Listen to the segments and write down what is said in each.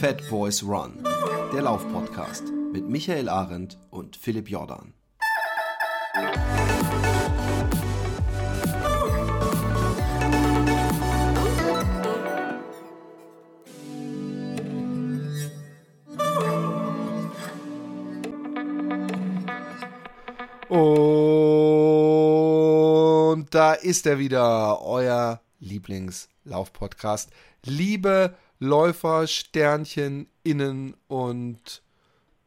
Fat Boys Run, der Laufpodcast mit Michael Arendt und Philipp Jordan. Und da ist er wieder, euer Lieblingslauf-Podcast. Liebe Läufer, Sternchen, Innen und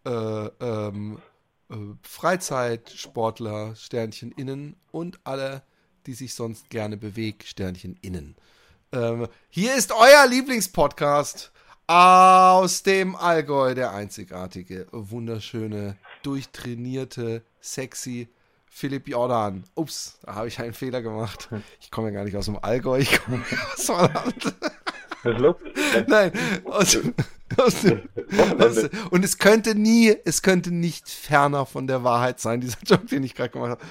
äh, ähm, äh, Freizeitsportler, Sternchen, Innen und alle, die sich sonst gerne bewegen, Sternchen, Innen. Ähm, hier ist euer Lieblingspodcast aus dem Allgäu, der einzigartige, wunderschöne, durchtrainierte, sexy Philipp Jordan. Ups, da habe ich einen Fehler gemacht. Ich komme ja gar nicht aus dem Allgäu, ich komme aus Holland. Nein, aus, aus, aus, und es könnte nie, es könnte nicht ferner von der Wahrheit sein, dieser Job, den ich gerade gemacht habe.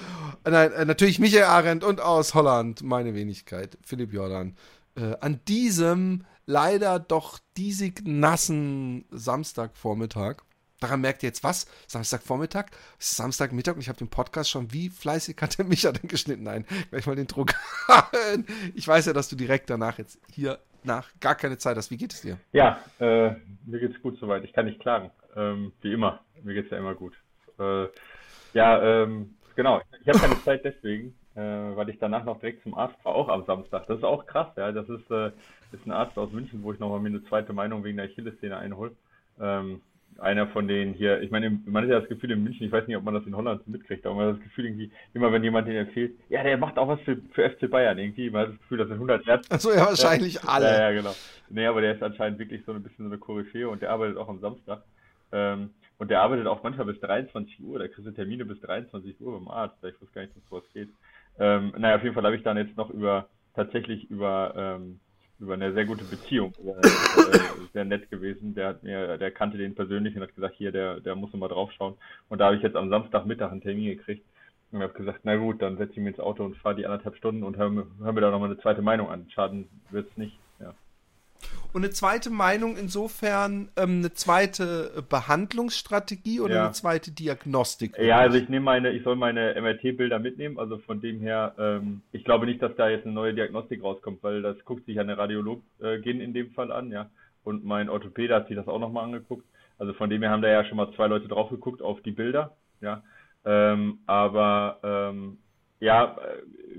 Nein, äh, natürlich Michael Arendt und aus Holland, meine Wenigkeit, Philipp Jordan. Äh, an diesem leider doch diesig nassen Samstagvormittag. Daran merkt ihr jetzt was? Samstagvormittag, Samstagmittag und ich habe den Podcast schon, wie fleißig hat der Micha denn geschnitten? Nein, gleich mal den Druck. ich weiß ja, dass du direkt danach jetzt hier nach gar keine Zeit hast. Wie geht es dir? Ja, äh, mir geht es gut soweit. Ich kann nicht klagen. Ähm, wie immer. Mir geht es ja immer gut. Äh, ja, ähm, genau. Ich habe keine Zeit deswegen, äh, weil ich danach noch direkt zum Arzt war, auch am Samstag. Das ist auch krass, ja. Das ist, äh, ist ein Arzt aus München, wo ich nochmal mir eine zweite Meinung wegen der Achillessehne einhole. Ähm, einer von denen hier, ich meine, man hat ja das Gefühl in München, ich weiß nicht, ob man das in Holland mitkriegt, aber man hat das Gefühl irgendwie, immer wenn jemand den empfiehlt, ja, der macht auch was für, für FC Bayern irgendwie, man hat das Gefühl, das sind 100 Ärzte. Achso, ja, wahrscheinlich ja, alle. Ja, ja, genau. Nee, aber der ist anscheinend wirklich so ein bisschen so eine Koryphäe und der arbeitet auch am Samstag. Ähm, und der arbeitet auch manchmal bis 23 Uhr, der kriegt Termine bis 23 Uhr beim Arzt, ich weiß gar nicht, was geht. Ähm, naja, auf jeden Fall habe ich dann jetzt noch über, tatsächlich über, ähm, über eine sehr gute Beziehung. Äh, sehr nett gewesen. Der hat mir, der kannte den persönlich und hat gesagt, hier, der, der muss mal draufschauen. Und da habe ich jetzt am Samstagmittag einen Termin gekriegt und habe gesagt, na gut, dann setze ich mich ins Auto und fahre die anderthalb Stunden und höre mir, hör mir da nochmal eine zweite Meinung an. Schaden wird's nicht. Und eine zweite Meinung insofern ähm, eine zweite Behandlungsstrategie oder Ja. eine zweite Diagnostik? Ja, also ich nehme meine, ich soll meine MRT-Bilder mitnehmen. Also von dem her, ähm, ich glaube nicht, dass da jetzt eine neue Diagnostik rauskommt, weil das guckt sich ja eine Radiologin in dem Fall an, ja. Und mein Orthopäde hat sich das auch nochmal angeguckt. Also von dem her haben da ja schon mal zwei Leute drauf geguckt auf die Bilder, ja. Ähm, aber ähm, ja,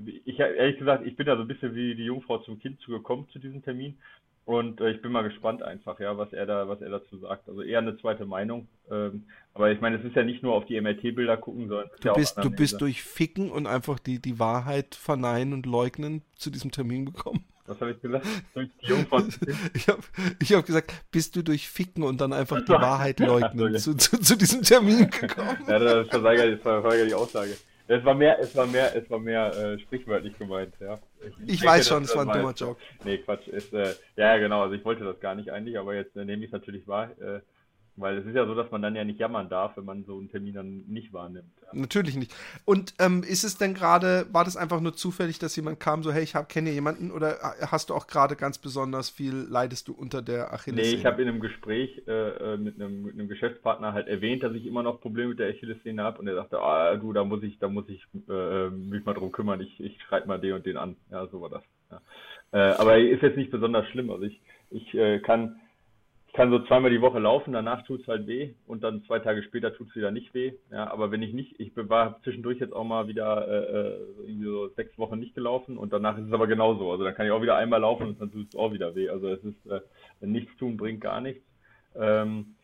äh, ich ehrlich gesagt, ich bin da so ein bisschen wie die Jungfrau zum Kind zugekommen zu diesem Termin. Und äh, ich bin mal gespannt einfach, ja, was er da, was er dazu sagt. Also eher eine zweite Meinung. Ähm, aber ich meine, es ist ja nicht nur auf die MRT-Bilder gucken, sondern Du ja bist, du andere bist durch Ficken und einfach die, die Wahrheit verneinen und leugnen zu diesem Termin gekommen. Was habe ich gesagt? Durch die Jungfrau. Ich habe ich hab gesagt, bist du durch Ficken und dann einfach die. Wahrheit leugnen ja. zu, zu, zu diesem Termin gekommen? Ja, das verweigert, das verweigert die Aussage. Es war mehr, es war mehr, es war mehr äh, sprichwörtlich gemeint, ja. Ich denke, weiß schon, es war ein dummer Joke. Nee, Quatsch. Ist, äh, ja, ja, genau. Also ich wollte das gar nicht eigentlich, aber jetzt äh, nehme ich es natürlich wahr. Äh, weil es ist ja so, dass man dann ja nicht jammern darf, wenn man so einen Termin dann nicht wahrnimmt. Natürlich nicht. Und ähm, ist es denn gerade, war das einfach nur zufällig, dass jemand kam, so, hey, ich hab, kenne jemanden oder hast du auch gerade ganz besonders viel, leidest du unter der Nee, Achillessehne? ich habe in einem Gespräch äh, äh, mit, einem, mit einem Geschäftspartner halt erwähnt, dass ich immer noch Probleme mit der Achillessehne habe und er sagte, ah, du, da muss ich, da muss ich äh, mich mal drum kümmern, ich, ich schreibe mal den und den an. Ja, so war das. Ja. Äh, aber ist jetzt nicht besonders schlimm. Also ich, ich äh, kann, kann so zweimal die Woche laufen, danach tut's halt weh und dann zwei Tage später tut's wieder nicht weh. Ja, aber wenn ich nicht, ich war zwischendurch jetzt auch mal wieder äh, äh, irgendwie so sechs Wochen nicht gelaufen und danach ist es aber genauso. Also dann kann ich auch wieder einmal laufen und dann tut's auch wieder weh. Also es ist, äh, nichts tun bringt gar nichts. Ähm,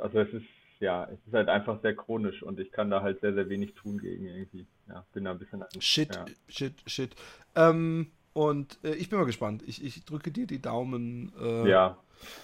also es ist, ja, es ist halt einfach sehr chronisch und ich kann da halt sehr, sehr wenig tun gegen irgendwie. Ja, bin da ein bisschen Shit, Ja. shit, shit. Ähm, und äh, ich bin mal gespannt. Ich, ich drücke dir die Daumen. Äh, Ja,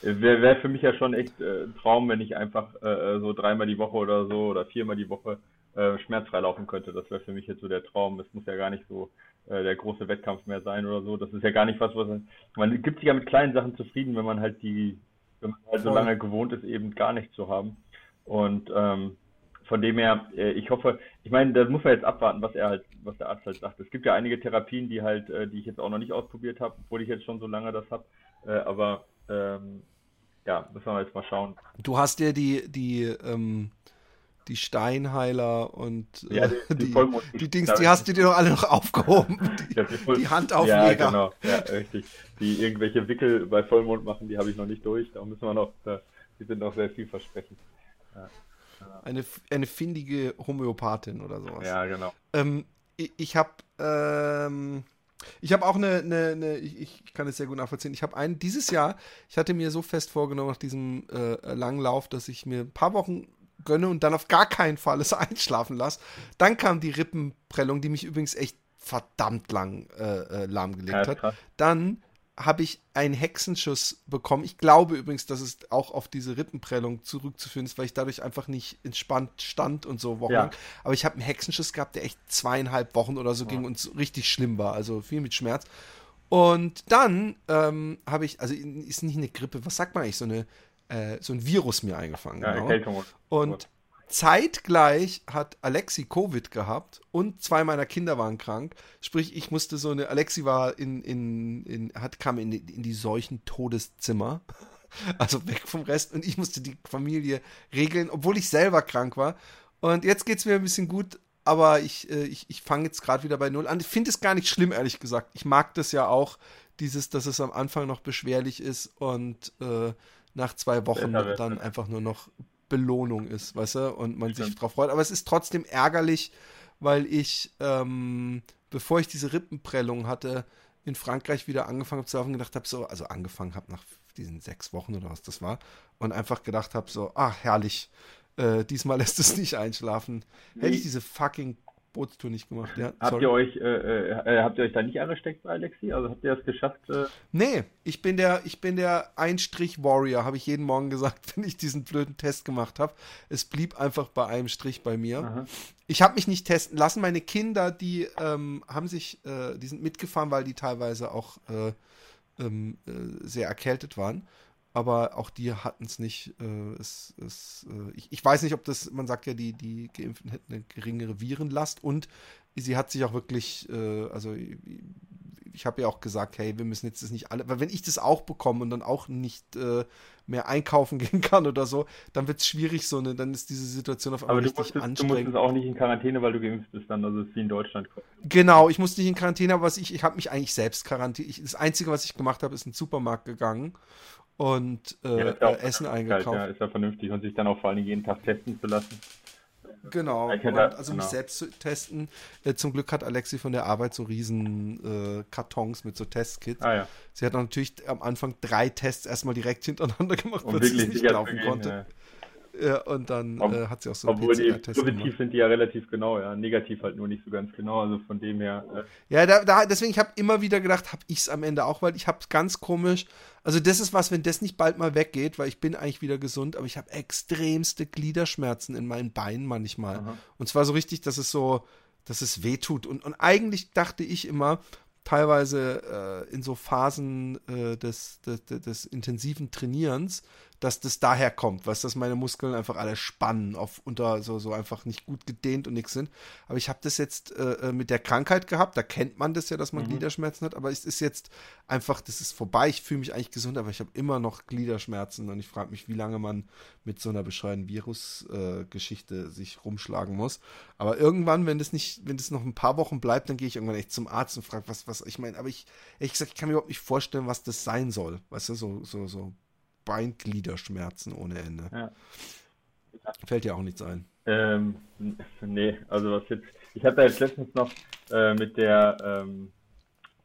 wäre wär für mich ja schon echt äh, ein Traum, wenn ich einfach äh, so dreimal die Woche oder so oder viermal die Woche äh, schmerzfrei laufen könnte. Das wäre für mich jetzt so der Traum. Es muss ja gar nicht so äh, der große Wettkampf mehr sein oder so. Das ist ja gar nicht was, was man gibt sich ja mit kleinen Sachen zufrieden, wenn man halt die, wenn man halt so lange gewohnt ist, eben gar nichts zu haben. Und ähm, von dem her, äh, ich hoffe, ich meine, da muss man jetzt abwarten, was er halt, was der Arzt halt sagt. Es gibt ja einige Therapien, die halt, äh, die ich jetzt auch noch nicht ausprobiert habe, obwohl ich jetzt schon so lange das habe. Äh, aber ähm, ja, müssen wir jetzt mal schauen. Du hast ja die, die, ähm, die Steinheiler und äh, ja, die, die, die, die Dings, die hast du dir doch alle noch aufgehoben. Die, ja, die Handaufleger. Ja, genau, ja, richtig. Die irgendwelche Wickel bei Vollmond machen, die habe ich noch nicht durch. Da müssen wir noch, die sind noch sehr vielversprechend. Ja. Eine, eine findige Homöopathin oder sowas. Ja, genau. Ähm, ich, ich habe ähm, ich habe auch eine, eine, eine ich, ich, kann es sehr gut nachvollziehen. Ich habe einen dieses Jahr, ich hatte mir so fest vorgenommen nach diesem äh, langen Lauf, dass ich mir ein paar Wochen gönne und dann auf gar keinen Fall es einschlafen lasse. Dann kam die Rippenprellung, die mich übrigens echt verdammt lang äh, äh, lahmgelegt ja, hat. Dann habe ich einen Hexenschuss bekommen. Ich glaube übrigens, dass es auch auf diese Rippenprellung zurückzuführen ist, weil ich dadurch einfach nicht entspannt stand und so wochenlang. Ja. Aber ich habe einen Hexenschuss gehabt, der echt zweieinhalb Wochen oder so ja. ging und so richtig schlimm war. Also viel mit Schmerz. Und dann ähm, habe ich, also ist nicht eine Grippe, was sagt man eigentlich, so eine äh, so ein Virus mir eingefangen. Ja, genau. Erkältung. Und zeitgleich hat Alexi Covid gehabt und zwei meiner Kinder waren krank. Sprich, ich musste so eine, Alexi war in, in, in hat, kam in, in die solchen Todeszimmer. Also weg vom Rest und ich musste die Familie regeln, obwohl ich selber krank war. Und jetzt geht es mir ein bisschen gut, aber ich, äh, ich, ich fange jetzt gerade wieder bei Null an. Ich finde es gar nicht schlimm, ehrlich gesagt. Ich mag das ja auch, dieses, dass es am Anfang noch beschwerlich ist und äh, nach zwei Wochen dann einfach nur noch Belohnung ist, weißt du, und man Stimmt. sich drauf freut. Aber es ist trotzdem ärgerlich, weil ich, ähm, bevor ich diese Rippenprellung hatte, in Frankreich wieder angefangen habe zu laufen, gedacht habe, so, also angefangen habe nach diesen sechs Wochen oder was das war, und einfach gedacht habe, so, ach, herrlich, äh, diesmal lässt es nicht einschlafen. Hätte ich diese fucking Bootstour nicht gemacht. Ja, habt ihr euch, äh, äh, habt ihr euch da nicht angesteckt bei Alexi? Also habt ihr das geschafft? Äh... Nee, ich bin der, ich bin der Einstrich-Warrior, habe ich jeden Morgen gesagt, wenn ich diesen blöden Test gemacht habe. Es blieb einfach bei einem Strich bei mir. Aha. Ich habe mich nicht testen lassen. Meine Kinder, die ähm, haben sich, äh, die sind mitgefahren, weil die teilweise auch äh, ähm, äh, sehr erkältet waren aber auch die hatten es nicht. Äh, es, es, äh, ich, ich, weiß nicht, ob das, man sagt ja, die, die Geimpften hätten eine geringere Virenlast und sie hat sich auch wirklich, äh, also ich habe ja auch gesagt, hey, wir müssen jetzt das nicht alle, weil wenn ich das auch bekomme und dann auch nicht äh, mehr einkaufen gehen kann oder so, dann wird es schwierig, so eine, dann ist diese Situation auf einmal Aber richtig musstest, anstrengend. Du musstest auch nicht in Quarantäne, weil du geimpft bist dann, also es ist wie in Deutschland. Genau, ich musste nicht in Quarantäne, aber was ich, ich habe mich eigentlich selbst quarantäne. das Einzige, was ich gemacht habe, ist in den Supermarkt gegangen und äh, ja, Essen eingekauft. ja, ist ja vernünftig und sich dann auch vor allem jeden Tag testen zu lassen. Genau, und also genau. mich selbst zu testen. Äh, zum Glück hat Alexi von der Arbeit so riesen äh, Kartons mit so Testkits. Ah, ja. Sie hat natürlich am Anfang drei Tests erstmal direkt hintereinander gemacht, weil sie nicht laufen konnte. Ja. Und dann Ob, äh, hat sie auch so Obwohl die positiv sind die ja relativ genau, ja. Negativ halt nur nicht so ganz genau. Also von dem her. Äh. Ja, da, da, deswegen, ich habe immer wieder gedacht, habe ich es am Ende auch, weil ich habe es ganz komisch. Also das ist was, wenn das nicht bald mal weggeht, weil ich bin eigentlich wieder gesund, aber ich habe extremste Gliederschmerzen in meinen Beinen manchmal. Aha. Und zwar so richtig, dass es so, dass es weh tut. Und, und eigentlich dachte ich immer, teilweise äh, in so Phasen äh, des, des, des, intensiven Trainierens, dass das daher kommt, weißt dass meine Muskeln einfach alle spannen, auf unter so, so einfach nicht gut gedehnt und nichts sind. Aber ich habe das jetzt äh, äh, mit der Krankheit gehabt, da kennt man das ja, dass man mhm. Gliederschmerzen hat, aber es ist jetzt einfach, das ist vorbei, ich fühle mich eigentlich gesund, aber ich habe immer noch Gliederschmerzen und ich frage mich, wie lange man mit so einer bescheuerten Virusgeschichte äh, sich rumschlagen muss. Aber irgendwann, wenn das nicht, wenn das noch ein paar Wochen bleibt, dann gehe ich irgendwann echt zum Arzt und frage, was, was, ich meine, aber ich, ehrlich gesagt, ich kann mir überhaupt nicht vorstellen, was das sein soll. Weißt du, so, so, so Beingliederschmerzen ohne Ende. Ja. Fällt dir auch nichts ein? Ähm, nee, also was jetzt, ich habe da jetzt letztens noch äh, mit der ähm,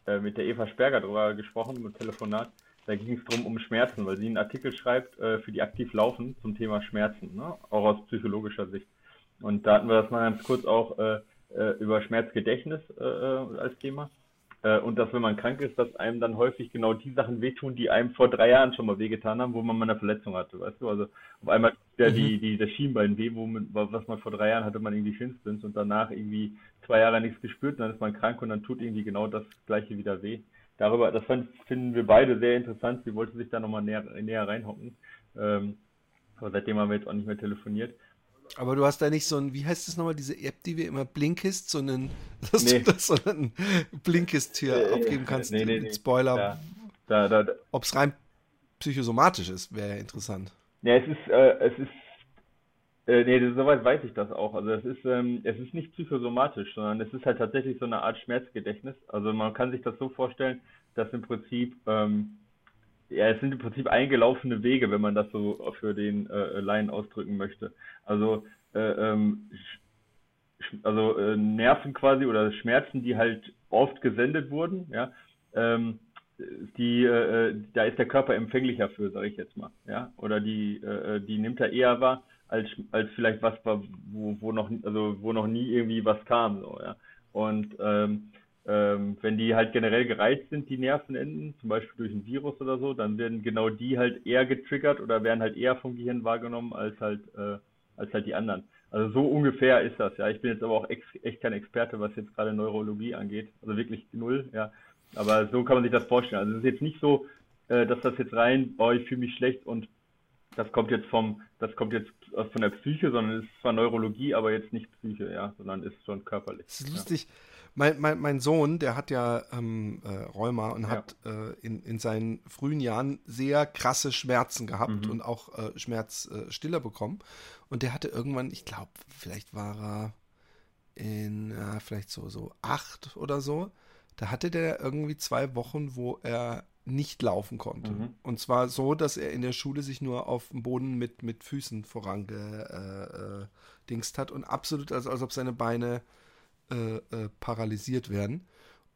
äh, mit der Eva Sperger drüber gesprochen, mit Telefonat. Da ging es darum um Schmerzen, weil sie einen Artikel schreibt äh, für die aktiv laufen zum Thema Schmerzen, ne? auch aus psychologischer Sicht. Und da hatten wir das mal ganz kurz auch äh, äh, über Schmerzgedächtnis äh, als Thema. Äh, und dass wenn man krank ist, dass einem dann häufig genau die Sachen wehtun, die einem vor drei Jahren schon mal wehgetan haben, wo man mal eine Verletzung hatte, weißt du? Also auf einmal der, mhm. die, die, das Schienbein weh, wo man, was man vor drei Jahren hatte, man irgendwie Shinsplints und danach irgendwie zwei Jahre nichts gespürt und dann ist man krank und dann tut irgendwie genau das gleiche wieder weh. Darüber, das finden wir beide sehr interessant. Sie wollte sich da nochmal näher, näher reinhocken. Ähm, aber seitdem haben wir jetzt auch nicht mehr telefoniert. Aber du hast da nicht so ein, wie heißt das nochmal, diese App, die wir immer Blinkist, so einen, dass nee. du das so einen Blinkist hier äh, aufgeben kannst, nee, nee, nee. Spoiler. Da, da, da, Ob es rein psychosomatisch ist, wäre ja interessant. Ja, es ist, äh, es ist, äh, nee, soweit weiß ich das auch. Also es ist, ähm, es ist nicht psychosomatisch, sondern es ist halt tatsächlich so eine Art Schmerzgedächtnis. Also man kann sich das so vorstellen, dass im Prinzip, ähm, ja, es sind im Prinzip eingelaufene Wege, wenn man das so für den äh, Laien ausdrücken möchte. Also, äh, ähm, also äh, Nerven quasi oder Schmerzen, die halt oft gesendet wurden, ja, ähm, die, äh, da ist der Körper empfänglicher für, sage ich jetzt mal, ja, oder die, äh, die nimmt er eher wahr als als vielleicht was, wo, wo noch, also wo noch nie irgendwie was kam, so, ja. Und ähm, ähm, wenn die halt generell gereizt sind, die Nervenenden, zum Beispiel durch ein Virus oder so, dann werden genau die halt eher getriggert oder werden halt eher vom Gehirn wahrgenommen als halt äh, als halt die anderen. Also so ungefähr ist das, ja. Ich bin jetzt aber auch ex echt kein Experte, was jetzt gerade Neurologie angeht. Also wirklich null, ja. Aber so kann man sich das vorstellen. Also es ist jetzt nicht so, äh, dass das jetzt rein, oh, ich fühle mich schlecht und das kommt jetzt vom, das kommt jetzt von der Psyche, sondern es ist zwar Neurologie, aber jetzt nicht Psyche, ja, sondern ist schon körperlich. Das ist lustig. Ja. Mein, mein, mein, Sohn, der hat ja ähm, äh, Rheuma und ja. hat äh, in, in seinen frühen Jahren sehr krasse Schmerzen gehabt mhm. und auch äh, Schmerzstiller bekommen. Und der hatte irgendwann, ich glaube, vielleicht war er in, vielleicht so, so acht oder so, da hatte der irgendwie zwei Wochen, wo er nicht laufen konnte. Mhm. Und zwar so, dass er in der Schule sich nur auf dem Boden mit, mit Füßen vorangedingst äh, äh, hat und absolut, also als ob seine Beine äh, äh, paralysiert werden.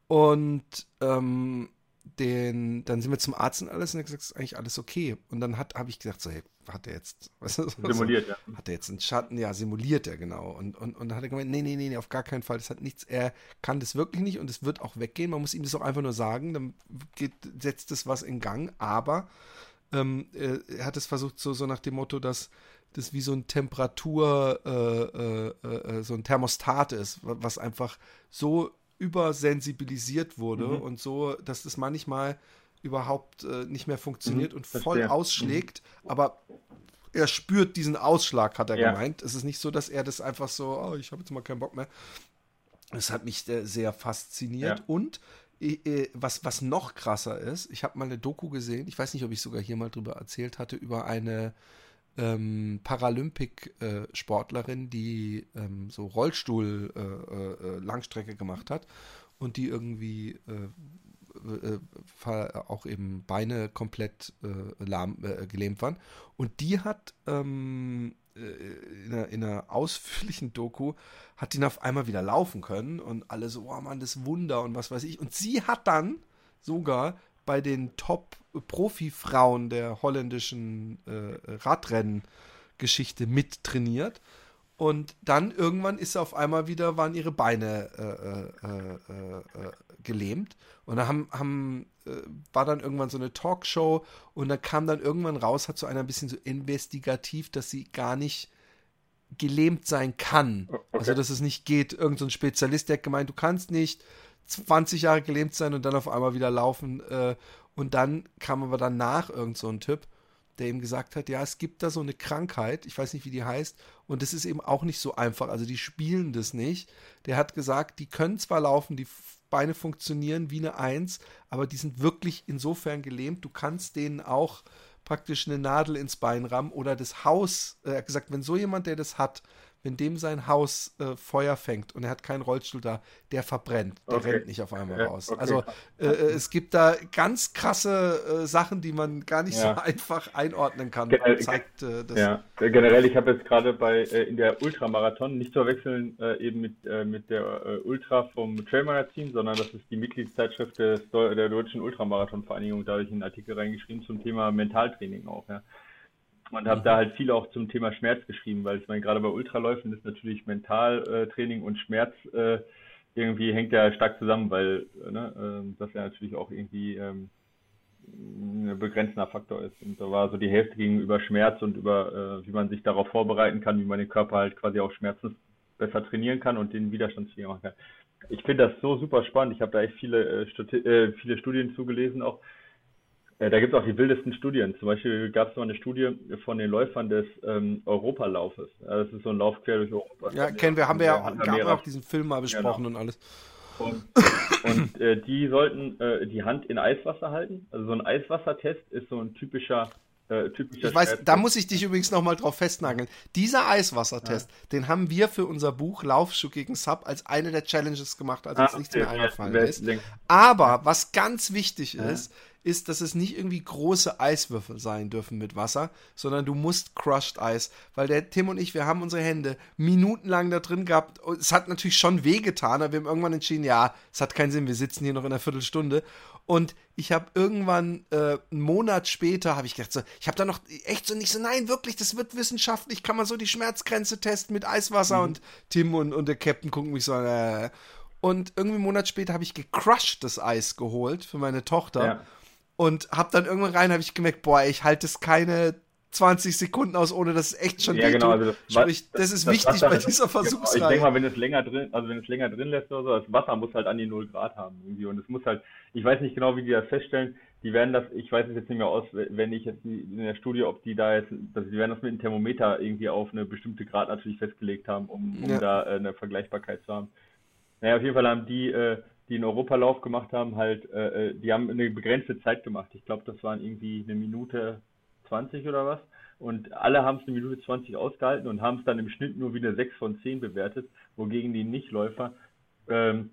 Und ähm, den, dann sind wir zum Arzt und alles und er hat gesagt, ist eigentlich alles okay. Und dann habe ich gesagt, so, hey, hat er jetzt, was ist das? Simuliert, ja. Hat er jetzt einen Schatten? Ja, simuliert er, genau. Und, und, und dann hat er gemeint, nee, nee, nee, auf gar keinen Fall, das hat nichts, er kann das wirklich nicht und es wird auch weggehen. Man muss ihm das auch einfach nur sagen, dann geht, setzt das was in Gang, aber ähm, er hat es versucht, so, so nach dem Motto, dass das wie so ein Temperatur, äh, äh, äh, so ein Thermostat ist, was einfach so übersensibilisiert wurde mhm. und so, dass das manchmal überhaupt äh, nicht mehr funktioniert mhm, und voll verstehe. ausschlägt, mhm. aber er spürt diesen Ausschlag, hat er ja. gemeint. Es ist nicht so, dass er das einfach so, oh, ich habe jetzt mal keinen Bock mehr. Das hat mich äh, sehr fasziniert ja. und äh, was, was noch krasser ist, ich habe mal eine Doku gesehen, ich weiß nicht, ob ich sogar hier mal drüber erzählt hatte, über eine ähm, Paralympic-Sportlerin, die ähm, so Rollstuhl-Langstrecke äh, äh, gemacht hat und die irgendwie äh, äh, auch eben Beine komplett äh, lahm, äh, gelähmt waren. Und die hat ähm, in, einer, in, einer, ausführlichen Doku, hat ihn auf einmal wieder laufen können und alle so, oh Mann, das Wunder und was weiß ich. Und sie hat dann sogar bei den Top-Profi-Frauen der holländischen äh, Radrenngeschichte mittrainiert. Und dann irgendwann ist auf einmal wieder, waren ihre Beine äh, äh, äh, äh gelähmt. Und da haben, haben, äh, war dann irgendwann so eine Talkshow und da kam dann irgendwann raus, hat so einer ein bisschen so investigativ, dass sie gar nicht gelähmt sein kann. Okay. Also, dass es nicht geht. Irgend so ein Spezialist, der hat gemeint, du kannst nicht 20 Jahre gelähmt sein und dann auf einmal wieder laufen. Äh, und dann kam aber danach irgend so ein Typ, der ihm gesagt hat, ja, es gibt da so eine Krankheit, ich weiß nicht, wie die heißt, und das ist eben auch nicht so einfach. Also die spielen das nicht. Der hat gesagt, die können zwar laufen, die Beine funktionieren wie eine Eins, aber die sind wirklich insofern gelähmt, du kannst denen auch praktisch eine Nadel ins Bein rammen oder das Haus, er hat gesagt, wenn so jemand, der das hat, wenn dem sein Haus äh, Feuer fängt und er hat keinen Rollstuhl da, der verbrennt, der okay. rennt nicht auf einmal raus. Okay. Also äh, äh, es gibt da ganz krasse äh, Sachen, die man gar nicht ja. so einfach einordnen kann. Generell, zeigt, äh, ja, generell, ich habe jetzt gerade bei äh, in der Ultramarathon nicht zu verwechseln eben mit, mit der Ultra vom Trail Magazin, sondern das ist die Mitgliedszeitschrift des, der Deutschen Ultramarathon-Vereinigung. Da habe ich einen Artikel reingeschrieben zum Thema Mentaltraining auch. Ja und habe mhm. da halt viel auch zum Thema Schmerz geschrieben, weil ich meine, gerade bei Ultraläufen ist natürlich Mentaltraining und Schmerz äh, irgendwie hängt ja stark zusammen, weil äh, ne, äh, das ja natürlich auch irgendwie ähm, ein begrenzender Faktor ist. Und da war so die Hälfte gegenüber Schmerz und über, äh, wie man sich darauf vorbereiten kann, wie man den Körper halt quasi auch Schmerzen besser trainieren kann und den widerstandsfähiger machen kann. Ich finde das so super spannend. Ich habe da echt viele, äh, äh, viele Studien zugelesen auch äh, da gibt es auch die wildesten Studien. Zum Beispiel gab es mal eine Studie von den Läufern des ähm, Europalaufes. Das ist so ein Lauf quer durch Europa. Ja, kennen wir, haben wir ja haben auch diesen Film mal besprochen genau. und alles. Und, und äh, die sollten äh, die Hand in Eiswasser halten. Also so ein Eiswassertest ist so ein typischer äh, typischer ich weiß, da muss ich dich übrigens nochmal drauf festnageln. Dieser Eiswassertest, ja. den haben wir für unser Buch Laufschuh gegen Sub als eine der Challenges gemacht, als uns ah, nichts mehr eingefallen ist. Aber was ganz wichtig ja. ist, ist, dass es nicht irgendwie große Eiswürfel sein dürfen mit Wasser, sondern du musst Crushed Eis, weil der Tim und ich, wir haben unsere Hände minutenlang da drin gehabt. Es hat natürlich schon wehgetan, aber wir haben irgendwann entschieden, ja, es hat keinen Sinn, wir sitzen hier noch in einer Viertelstunde. Und ich habe irgendwann äh, einen Monat später habe ich gedacht so, ich habe da noch echt so nicht so, nein, wirklich, das wird wissenschaftlich, kann man so die Schmerzgrenze testen mit Eiswasser mhm. und Tim und, und der Captain gucken mich so äh. Und irgendwie einen Monat später habe ich gecrushtes Eis geholt für meine Tochter. Ja. Und habe dann irgendwann rein, habe ich gemerkt, boah, ich halte es keine 20 Sekunden aus, ohne dass es echt schon ja, genau, also das, Sprich, das ist das wichtig Wasser, bei dieser Versuchsreihe. Genau, ich denke mal, wenn es länger drin, also wenn es länger drin lässt oder so, das Wasser muss halt an die 0 Grad haben irgendwie und es muss halt, ich weiß nicht genau, wie die das feststellen, die werden das, ich weiß es jetzt nicht mehr aus, wenn ich jetzt in der Studie, ob die da jetzt, also die werden das mit einem Thermometer irgendwie auf eine bestimmte Grad natürlich festgelegt haben, um, um ja. da äh, eine Vergleichbarkeit zu haben. Naja, auf jeden Fall haben die, äh, die einen Europalauf gemacht haben, halt, äh, äh die haben eine begrenzte Zeit gemacht. Ich glaube, das waren irgendwie eine Minute 20 oder was und alle haben es eine Minute 20 ausgehalten und haben es dann im Schnitt nur wie eine 6 von 10 bewertet, wogegen die Nichtläufer ähm,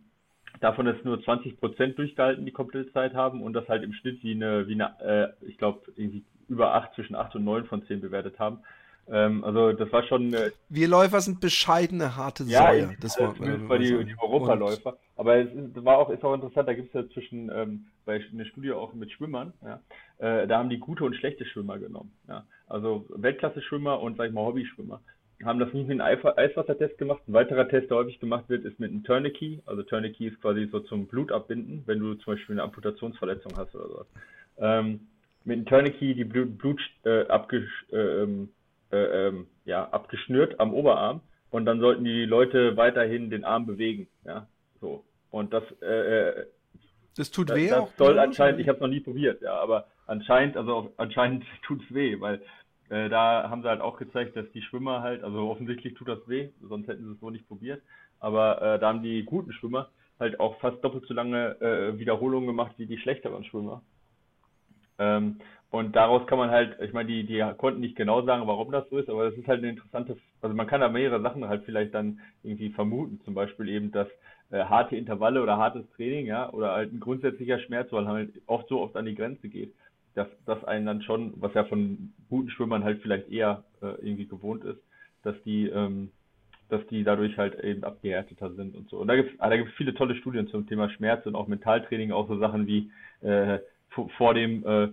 davon es nur 20 Prozent durchgehalten die komplette Zeit haben und das halt im Schnitt wie eine, wie eine äh, ich glaube, irgendwie über 8, zwischen 8 und 9 von 10 bewertet haben. Ähm, also das war schon. Äh, wir Läufer sind bescheidene, harte ja, Säue. Das war, zumindest bei die, die Europaläufer. Aber es ist, war auch, ist auch interessant, da gibt es ja zwischen, ähm, bei einer Studie auch mit Schwimmern, ja, äh, da haben die gute und schlechte Schwimmer genommen. Ja. Also Weltklasse-Schwimmer und, sag ich mal, Hobbyschwimmer haben das nicht mit einem Eiswassertest gemacht. Ein weiterer Test, der häufig gemacht wird, ist mit einem Tourniquet. Also Tourniquet ist quasi so zum Blutabbinden, wenn du zum Beispiel eine Amputationsverletzung hast oder so. Ähm, mit einem Tourniquet die Blut, Blut äh, abgesch, äh, ähm, äh, ähm, ja, abgeschnürt am Oberarm und dann sollten die Leute weiterhin den Arm bewegen. Ja, so. Und das, äh, äh das tut weh das, auch. soll anscheinend, ich habe es noch nie probiert, ja, aber anscheinend, also anscheinend tut es weh, weil äh, da haben sie halt auch gezeigt, dass die Schwimmer halt, also offensichtlich tut das weh, sonst hätten sie es so nicht probiert. Aber äh, da haben die guten Schwimmer halt auch fast doppelt so lange äh, Wiederholungen gemacht wie die schlechteren Schwimmer. Ähm, und daraus kann man halt, ich meine, die, die konnten nicht genau sagen, warum das so ist, aber das ist halt eine interessante, also man kann da mehrere Sachen halt vielleicht dann irgendwie vermuten. Zum Beispiel eben, dass äh, harte Intervalle oder hartes Training, ja, oder halt ein grundsätzlicher Schmerz, weil halt oft so oft an die Grenze geht, dass das einen dann schon, was ja von guten Schwimmern halt vielleicht eher äh, irgendwie gewohnt ist, dass die, ähm, dass die dadurch halt eben abgehärteter sind und so. Und da gibt es ah, da gibt's viele tolle Studien zum Thema Schmerz und auch Mentaltraining, auch so Sachen wie äh, vor, vor dem äh,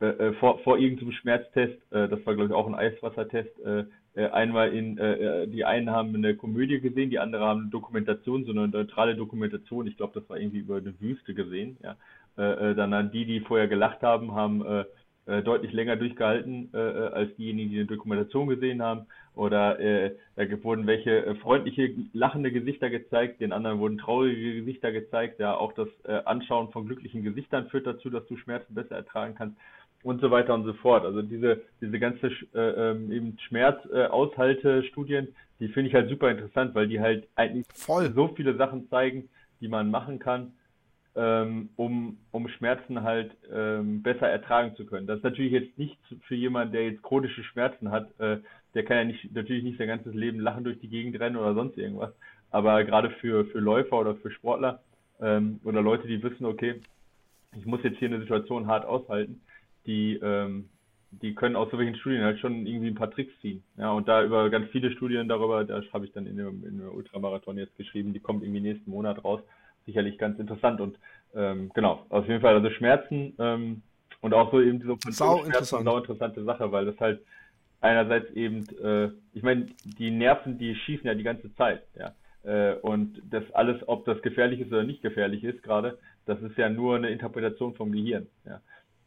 äh, äh, vor, vor irgendeinem Schmerztest, äh, das war glaube ich auch ein Eiswassertest, äh, äh, einmal in, äh, die einen haben eine Komödie gesehen, die andere haben eine Dokumentation, so eine neutrale Dokumentation, ich glaube, das war irgendwie über eine Wüste gesehen, ja. Dann die, die vorher gelacht haben, haben deutlich länger durchgehalten äh, als diejenigen, die eine Dokumentation gesehen haben. Oder äh, da wurden welche freundliche, lachende Gesichter gezeigt, den anderen wurden traurige Gesichter gezeigt. Ja, auch das äh, Anschauen von glücklichen Gesichtern führt dazu, dass du Schmerzen besser ertragen kannst und so weiter und so fort. Also diese, diese ganze äh, ähm, eben Schmerzaushalte-Studien, die finde ich halt super interessant, weil die halt eigentlich Voll. so viele Sachen zeigen, die man machen kann, ähm, um, um Schmerzen halt ähm, besser ertragen zu können. Das ist natürlich jetzt nicht für jemanden, der jetzt chronische Schmerzen hat, äh, der kann ja nicht, natürlich nicht sein ganzes Leben lachen durch die Gegend rennen oder sonst irgendwas. Aber gerade für, für Läufer oder für Sportler ähm, oder Leute, die wissen, okay, ich muss jetzt hier eine Situation hart aushalten, die, ähm, die können aus solchen Studien halt schon irgendwie ein paar Tricks ziehen. Ja, und da über ganz viele Studien darüber, da habe ich dann in dem, in dem Ultramarathon jetzt geschrieben, die kommt irgendwie nächsten Monat raus. Sicherlich ganz interessant und ähm, genau, auf jeden Fall, also Schmerzen ähm, und auch so eben diese sau interessant. sau interessante Sache, weil das halt einerseits eben, äh, ich meine, die Nerven, die schießen ja die ganze Zeit, ja. Äh, und das alles, ob das gefährlich ist oder nicht gefährlich ist gerade, das ist ja nur eine Interpretation vom Gehirn, ja.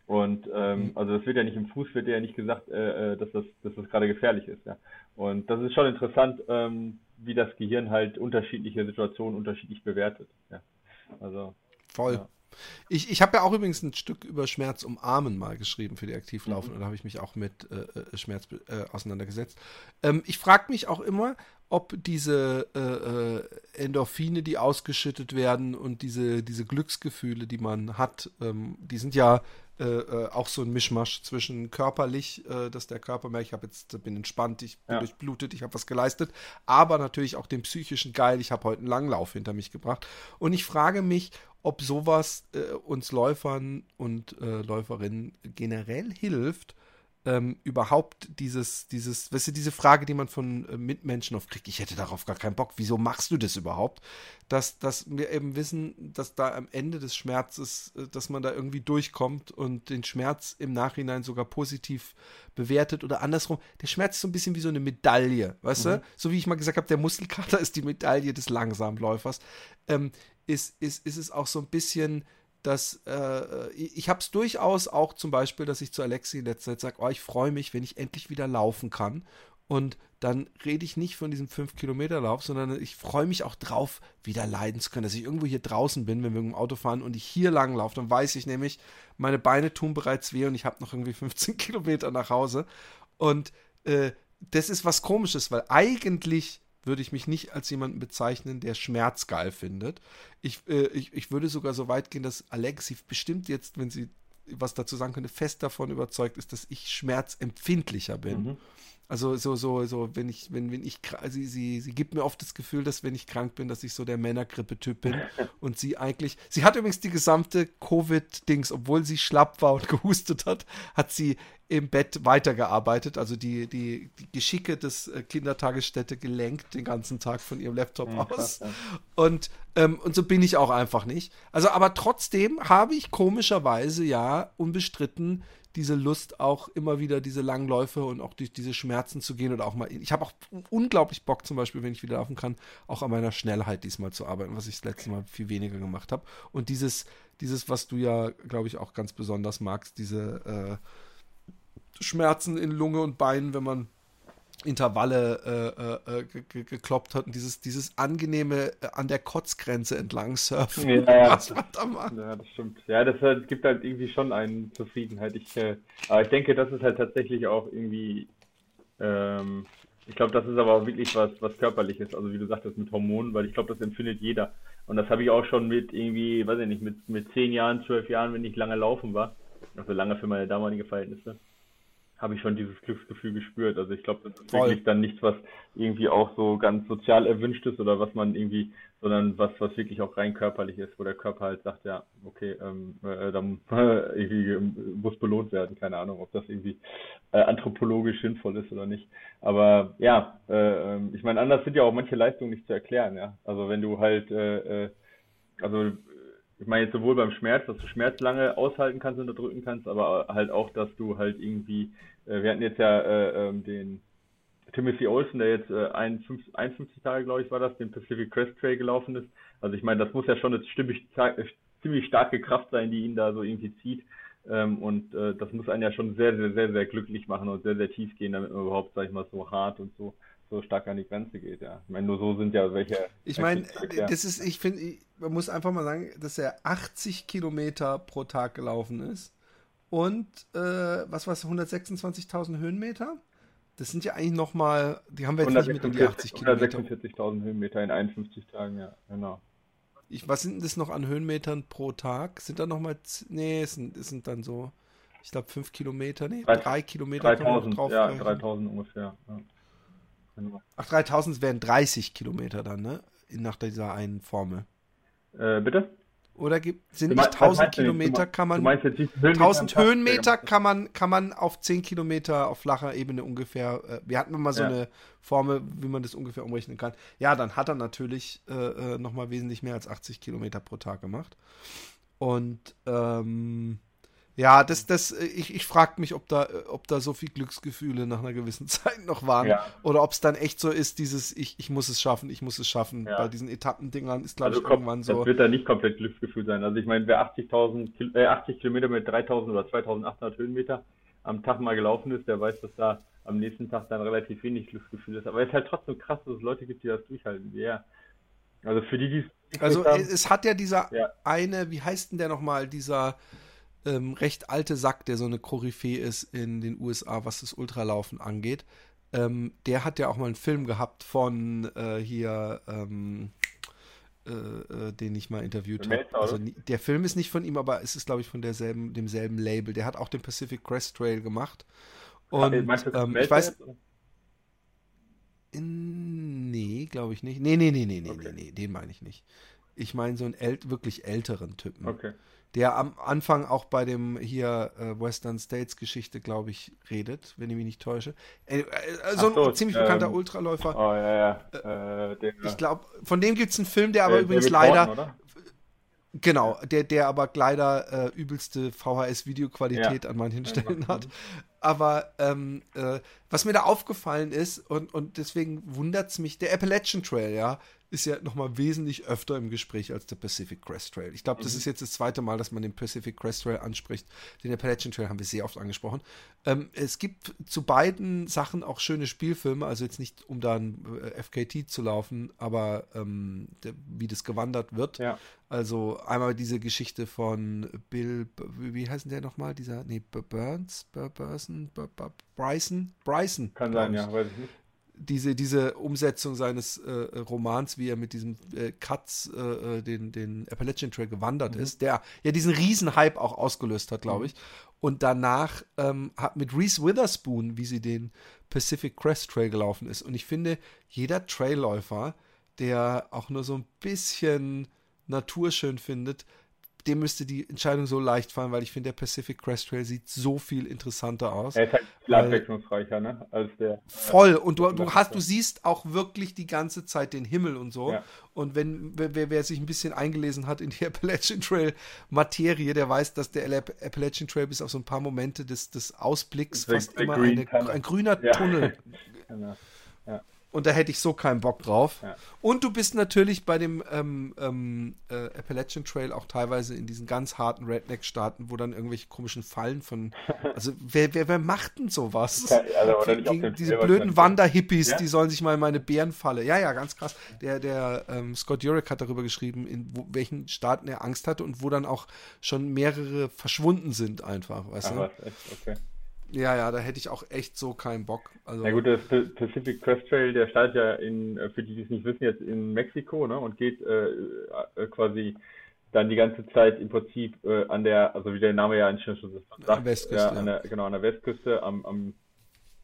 Und ähm, mhm. also das wird ja nicht im Fuß wird ja nicht gesagt, äh, äh, dass das, dass das gerade gefährlich ist, ja. Und das ist schon interessant, ähm, wie das Gehirn halt unterschiedliche Situationen unterschiedlich bewertet. Ja. Also voll. Ja. Ich, ich habe ja auch übrigens ein Stück über Schmerz umarmen mal geschrieben für die Aktivlaufen. Mhm. Da habe ich mich auch mit äh, äh, Schmerz äh, auseinandergesetzt. Ähm, ich frage mich auch immer, ob diese äh, äh, Endorphine, die ausgeschüttet werden und diese, diese Glücksgefühle, die man hat, ähm, die sind ja äh, äh, auch so ein Mischmasch zwischen körperlich, äh, dass der Körper merkt, ich habe jetzt bin entspannt, ich bin ja. durchblutet, ich habe was geleistet, aber natürlich auch den psychischen Geil, ich habe heute einen Langlauf hinter mich gebracht. Und ich frage mich, ob sowas äh, uns Läufern und äh, Läuferinnen generell hilft, ähm, überhaupt dieses, dieses, weißt du, diese Frage, die man von äh, Mitmenschen oft kriegt, ich hätte darauf gar keinen Bock, wieso machst du das überhaupt? Dass, dass wir eben wissen, dass da am Ende des Schmerzes, äh, dass man da irgendwie durchkommt und den Schmerz im Nachhinein sogar positiv bewertet oder andersrum. Der Schmerz ist so ein bisschen wie so eine Medaille, weißt mhm. du? So wie ich mal gesagt habe, der Muskelkater ist die Medaille des Langsamläufers. Ähm, ist, ist, ist es auch so ein bisschen dass äh, ich habe es durchaus auch zum Beispiel, dass ich zu Alexi in letzter Zeit sage, oh, ich freue mich, wenn ich endlich wieder laufen kann. Und dann rede ich nicht von diesem 5-Kilometer-Lauf, sondern ich freue mich auch drauf, wieder leiden zu können, dass ich irgendwo hier draußen bin, wenn wir mit dem Auto fahren und ich hier lang laufe, dann weiß ich nämlich, meine Beine tun bereits weh und ich habe noch irgendwie 15 Kilometer nach Hause. Und äh, das ist was Komisches, weil eigentlich würde ich mich nicht als jemanden bezeichnen, der Schmerz geil findet. Ich, äh, ich, ich würde sogar so weit gehen, dass Alexi bestimmt jetzt, wenn sie was dazu sagen könnte, fest davon überzeugt ist, dass ich schmerzempfindlicher bin. Mhm. Also so, so, so, wenn ich, wenn, wenn ich, sie, sie, sie gibt mir oft das Gefühl, dass wenn ich krank bin, dass ich so der Männergrippe-Typ bin. und sie eigentlich, sie hat übrigens die gesamte Covid-Dings, obwohl sie schlapp war und gehustet hat, hat sie im Bett weitergearbeitet, also die, die, die Geschicke des äh, Kindertagesstätte gelenkt den ganzen Tag von ihrem Laptop ja, aus. Krass, ja. Und, ähm, und so bin ich auch einfach nicht. Also, aber trotzdem habe ich komischerweise ja unbestritten diese Lust auch immer wieder diese Langläufe und auch durch diese Schmerzen zu gehen oder auch mal. Ich habe auch unglaublich Bock, zum Beispiel, wenn ich wieder laufen kann, auch an meiner Schnellheit diesmal zu arbeiten, was ich das letzte Mal viel weniger gemacht habe. Und dieses, dieses, was du ja, glaube ich, auch ganz besonders magst, diese äh, Schmerzen in Lunge und Beinen, wenn man Intervalle äh, äh, gekloppt hat und dieses, dieses angenehme äh, an der Kotzgrenze entlang surfen. Ja, ja, was man da macht. ja das stimmt. Ja, das halt, gibt halt irgendwie schon eine Zufriedenheit. Ich, äh, aber ich denke, das ist halt tatsächlich auch irgendwie, ähm, ich glaube, das ist aber auch wirklich was, was körperliches, also wie du sagtest, mit Hormonen, weil ich glaube, das empfindet jeder. Und das habe ich auch schon mit irgendwie, weiß ich nicht, mit, mit zehn Jahren, zwölf Jahren, wenn ich lange laufen war. Also lange für meine damalige Verhältnisse habe ich schon dieses Glücksgefühl gespürt. Also ich glaube, das ist Voll. wirklich dann nichts, was irgendwie auch so ganz sozial erwünscht ist oder was man irgendwie, sondern was, was wirklich auch rein körperlich ist, wo der Körper halt sagt, ja, okay, ähm, äh, dann äh, irgendwie ähm, muss belohnt werden. Keine Ahnung, ob das irgendwie äh, anthropologisch sinnvoll ist oder nicht. Aber ja, äh, ähm, ich meine, anders sind ja auch manche Leistungen nicht zu erklären, ja. Also wenn du halt, äh, äh, also ich meine jetzt sowohl beim Schmerz, dass du Schmerz lange aushalten kannst und unterdrücken kannst, aber halt auch, dass du halt irgendwie, äh, wir hatten jetzt ja äh, ähm, den Timothy Olsen, der jetzt äh, 51, 51 Tage, glaube ich, war das, den Pacific Crest Trail gelaufen ist. Also ich meine, das muss ja schon eine ziemlich, äh, ziemlich starke Kraft sein, die ihn da so irgendwie zieht. Ähm, und äh, das muss einen ja schon sehr, sehr, sehr, sehr glücklich machen und sehr, sehr tief gehen, damit man überhaupt, sag ich mal, so hart und so so stark an die Grenze geht, ja. Ich meine, nur so sind ja welche. Ich meine, das ist, ich finde, man muss einfach mal sagen, dass er 80 Kilometer pro Tag gelaufen ist und äh, was war es, 126.000 Höhenmeter? Das sind ja eigentlich nochmal, die haben wir jetzt nicht mit in die 80 Kilometer. 146.000 Höhenmeter in 51 Tagen, ja, genau. Ich, was sind denn das noch an Höhenmetern pro Tag? Sind da nochmal, nee, es sind, es sind dann so, ich glaube, 5 Kilometer, nee, 3 Kilometer 3000, ja, 3000 ungefähr, ja. Ach, 3000 wären 30 Kilometer dann, ne? Nach dieser einen Formel. Äh, bitte? Oder gibt, sind nicht 1000 Kilometer, kann man. 1000 Höhenmeter kann man, kann man auf 10 Kilometer auf flacher Ebene ungefähr. Äh, wir hatten mal so ja. eine Formel, wie man das ungefähr umrechnen kann. Ja, dann hat er natürlich äh, äh nochmal wesentlich mehr als 80 Kilometer pro Tag gemacht. Und ähm, ja, das, das, ich, ich frage mich, ob da, ob da so viel Glücksgefühle nach einer gewissen Zeit noch waren. Ja. Oder ob es dann echt so ist, dieses, ich, ich muss es schaffen, ich muss es schaffen. Ja. Bei diesen Etappendingern ist, glaube also ich, irgendwann so. Das wird da nicht komplett Glücksgefühl sein. Also ich meine, wer 80.000, äh, 80 Kilometer mit 3.000 oder 2.800 Höhenmeter am Tag mal gelaufen ist, der weiß, dass da am nächsten Tag dann relativ wenig Glücksgefühl ist. Aber es ist halt trotzdem krass, dass es Leute gibt, die das durchhalten. Ja, Also für die, die Also haben, es hat ja dieser ja. eine, wie heißt denn der nochmal, dieser ähm, recht alte Sack, der so eine Koryphäe ist in den USA, was das Ultralaufen angeht. Ähm, der hat ja auch mal einen Film gehabt von äh, hier, ähm, äh, äh, den ich mal interviewt habe. Also der Film ist nicht von ihm, aber es ist, glaube ich, von derselben, demselben Label. Der hat auch den Pacific Crest Trail gemacht. Und ähm, ich weiß. In, nee, glaube ich nicht. Nee, nee, nee, nee, nee, okay. nee, nee, den meine ich nicht. Ich meine so einen äl wirklich älteren Typen. Okay der am Anfang auch bei dem hier äh, Western States Geschichte, glaube ich, redet, wenn ich mich nicht täusche. Äh, äh, so ein so, ziemlich ähm, bekannter Ultraläufer. Oh ja, ja. Äh, ich glaube, von dem gibt es einen Film, der aber übrigens leider. Horton, genau, der, der aber leider äh, übelste VHS-Videoqualität ja. an manchen Stellen hat. Aber ähm, äh, was mir da aufgefallen ist, und, und deswegen wundert es mich, der Appalachian Trail, ja, ist ja nochmal wesentlich öfter im Gespräch als der Pacific Crest Trail. Ich glaube, das mhm. ist jetzt das zweite Mal, dass man den Pacific Crest Trail anspricht. Den Appalachian Trail haben wir sehr oft angesprochen. Ähm, es gibt zu beiden Sachen auch schöne Spielfilme, also jetzt nicht, um da ein äh, FKT zu laufen, aber ähm, der, wie das gewandert wird. Ja. Also einmal diese Geschichte von Bill, wie heißt der nochmal? Dieser, nee, Burns, Burson, Bryson, Bryson. Kann sein, ja, weiß ich nicht diese, diese Umsetzung seines äh, Romans, wie er mit diesem äh, Katz äh, äh den, den Appalachian Trail gewandert mhm. ist, der ja diesen Riesenhype auch ausgelöst hat, glaube mhm. ich. Und danach ähm, hat mit Reese Witherspoon, wie sie den Pacific Crest Trail gelaufen ist. Und ich finde, jeder Trailläufer, der auch nur so ein bisschen Natur schön findet, dem müsste die Entscheidung so leicht fallen, weil ich finde, der Pacific Crest Trail sieht so viel interessanter aus. Er ist halt viel abwechslungsreicher, ne? Als der. Voll. Und du, du hast, du siehst auch wirklich die ganze Zeit den Himmel und so. Ja. Und wenn, wer, wer sich ein bisschen eingelesen hat in die Appalachian Trail Materie, der weiß, dass der Appalachian Trail bis auf so ein paar Momente des, des Ausblicks fast immer eine, ein grüner ja. Tunnel. genau. Und da hätte ich so keinen Bock drauf. Ja. Und du bist natürlich bei dem ähm, ähm, äh, Appalachian Trail auch teilweise in diesen ganz harten Redneck-Staaten, wo dann irgendwelche komischen Fallen von. Also, wer, wer, wer macht denn sowas? Ja, also, die, diese blöden Wander-Hippies, ja? die sollen sich mal in meine Bärenfalle. Ja, ja, ganz krass. Der, der ähm, Scott Jurek hat darüber geschrieben, in wo, welchen Staaten er Angst hatte und wo dann auch schon mehrere verschwunden sind, einfach. Weißt Ach, du? Okay. Ja, ja, da hätte ich auch echt so keinen Bock. Also, ja gut, der Pacific Crest Trail, der startet ja in, äh, für die, die es nicht wissen, jetzt in Mexiko, ne, und geht äh, äh, quasi dann die ganze Zeit im Prinzip äh, an der, also wie der Name ja eigentlich schon sagt, Westküste, ja, an der, genau, an der Westküste, am, am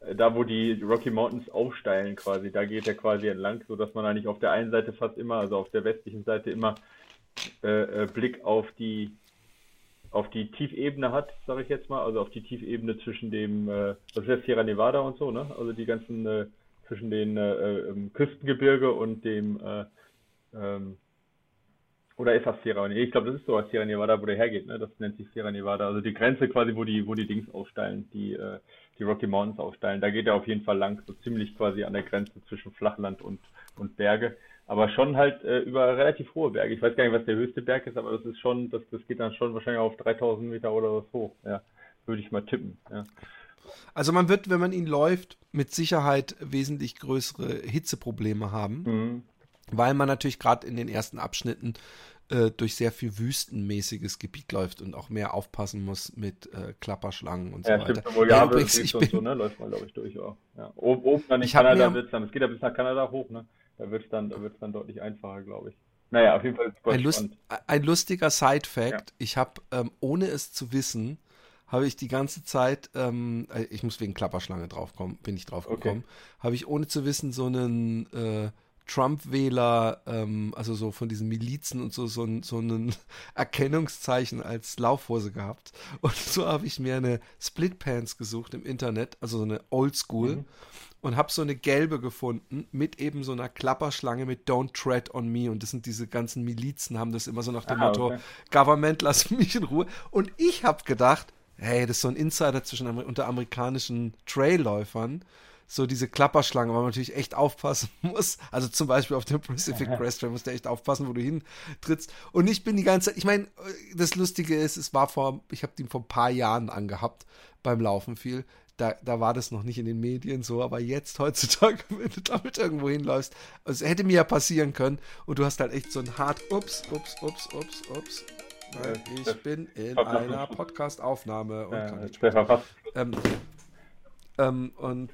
äh, da wo die Rocky Mountains aufsteilen quasi, da geht er quasi entlang, so dass man eigentlich auf der einen Seite fast immer, also auf der westlichen Seite immer äh, Blick auf die auf die Tiefebene hat, sage ich jetzt mal, also auf die Tiefebene zwischen dem, äh, das ist jetzt Sierra Nevada und so, ne? Also die ganzen äh, zwischen den äh, ähm, Küstengebirge und dem äh, ähm, oder ist das Sierra Nevada? Ich glaube, das ist so Sierra Nevada, wo der hergeht, ne? Das nennt sich Sierra Nevada. Also die Grenze quasi, wo die, wo die Dings aufsteilen, die, äh, die Rocky Mountains aufsteilen. Da geht er auf jeden Fall lang, so ziemlich quasi an der Grenze zwischen Flachland und, und Berge aber schon halt äh, über relativ hohe Berge. Ich weiß gar nicht, was der höchste Berg ist, aber das ist schon, das, das geht dann schon wahrscheinlich auf 3000 Meter oder was hoch. Ja, würde ich mal tippen. Ja. Also man wird, wenn man ihn läuft, mit Sicherheit wesentlich größere Hitzeprobleme haben, mhm. weil man natürlich gerade in den ersten Abschnitten äh, durch sehr viel wüstenmäßiges Gebiet läuft und auch mehr aufpassen muss mit äh, Klapperschlangen und ja, so weiter. Ja, übrigens, ich bin, so, ne? läuft man glaube ich durch. Ja. Ja. Oben, oben dann in Kanada wird es dann, es geht ja bis nach Kanada hoch, ne? Da wird es dann, dann deutlich einfacher, glaube ich. Naja, auf jeden Fall ein, Lust, ein lustiger Side-Fact. Ja. Ich habe, ähm, ohne es zu wissen, habe ich die ganze Zeit, ähm, äh, ich muss wegen Klapperschlange draufkommen, bin ich draufgekommen, okay. habe ich ohne zu wissen so einen äh, Trump-Wähler, ähm, also so von diesen Milizen und so, so, so ein Erkennungszeichen als Laufhose gehabt. Und so habe ich mir eine Splitpants gesucht im Internet, also so eine Oldschool. Mhm. Und habe so eine gelbe gefunden mit eben so einer Klapperschlange mit Don't Tread on Me. Und das sind diese ganzen Milizen, haben das immer so nach dem Aha, Motto, okay. Government, lass mich in Ruhe. Und ich habe gedacht, hey, das ist so ein Insider zwischen unter amerikanischen Trailläufern so diese Klapperschlange, weil man natürlich echt aufpassen muss. Also zum Beispiel auf dem Pacific Crest Trail musst du echt aufpassen, wo du hintrittst. Und ich bin die ganze Zeit, ich meine, das Lustige ist, es war vor, ich habe den vor ein paar Jahren angehabt beim Laufen viel. da, da war das noch nicht in den Medien so, aber jetzt heutzutage, wenn du damit irgendwo hinläufst, also es hätte mir ja passieren können und du hast halt echt so ein hart, ups, ups, ups, ups, ups, weil ich bin in einer Podcast-Aufnahme und kann nicht. Ähm, ähm, und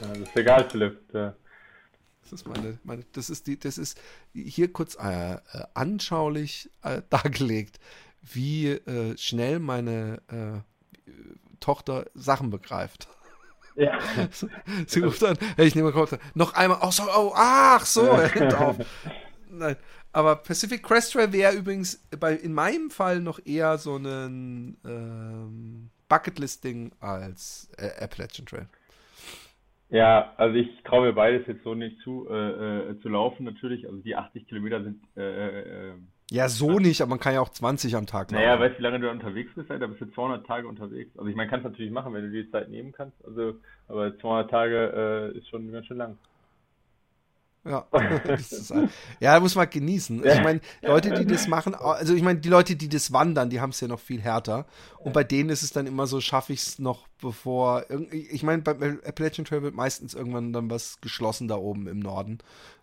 das ist egal, Philipp. Ja. Das ist meine, meine, das ist die, das ist hier kurz äh, äh anschaulich äh, dargelegt, wie äh, schnell meine äh, Tochter Sachen begreift. Ja. Sie ruft an, hey, ich nehme mal kurz, noch einmal, oh, so, oh, ach so, er nimmt auf. Nein, aber Pacific Crest Trail wäre übrigens bei, in meinem Fall noch eher so ein ähm, Bucketlist-Ding als äh, Appalachian Trail. Ja, also ich traue mir beides jetzt so nicht zu, äh, äh, zu laufen natürlich. Also die 80 Kilometer sind. Äh, äh, ja, so nicht, aber man kann ja auch 20 am Tag laufen. Naja, weißt du, wie lange du unterwegs bist? Da bist du 200 Tage unterwegs. Also ich meine, kannst natürlich machen, wenn du die Zeit nehmen kannst. Also, aber 200 Tage äh, ist schon ganz schön lang. Ja, ist, ja, muss man genießen. Ich meine, Leute, die das machen, also ich meine, die Leute, die das wandern, die haben es ja noch viel härter. Und bei denen ist es dann immer so, schaffe ich es noch bevor. Ich meine, bei Appalachian Trail wird meistens irgendwann dann was geschlossen da oben im Norden.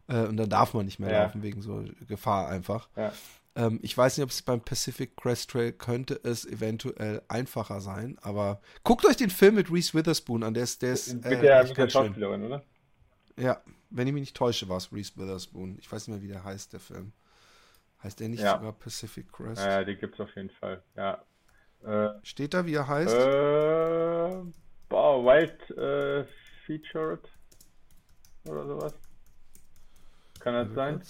Äh, und dann darf man nicht mehr ja. laufen wegen so Gefahr einfach. Ja. Ähm, ich weiß nicht, ob es beim Pacific Crest Trail könnte es eventuell einfacher sein, aber guckt euch den Film mit Reese Witherspoon an, der ist, der ist äh, mit der, mit der Schauspielerin, oder? Ja, wenn ich mich nicht täusche, war es Reese Witherspoon. Ich weiß nicht mehr, wie der heißt, der Film. Heißt der nicht ja. sogar Pacific Crest? Ja, den gibt es auf jeden Fall, ja. Äh, Steht da, wie er heißt? Äh, boah, Wild äh, Featured oder sowas. Kann das sein?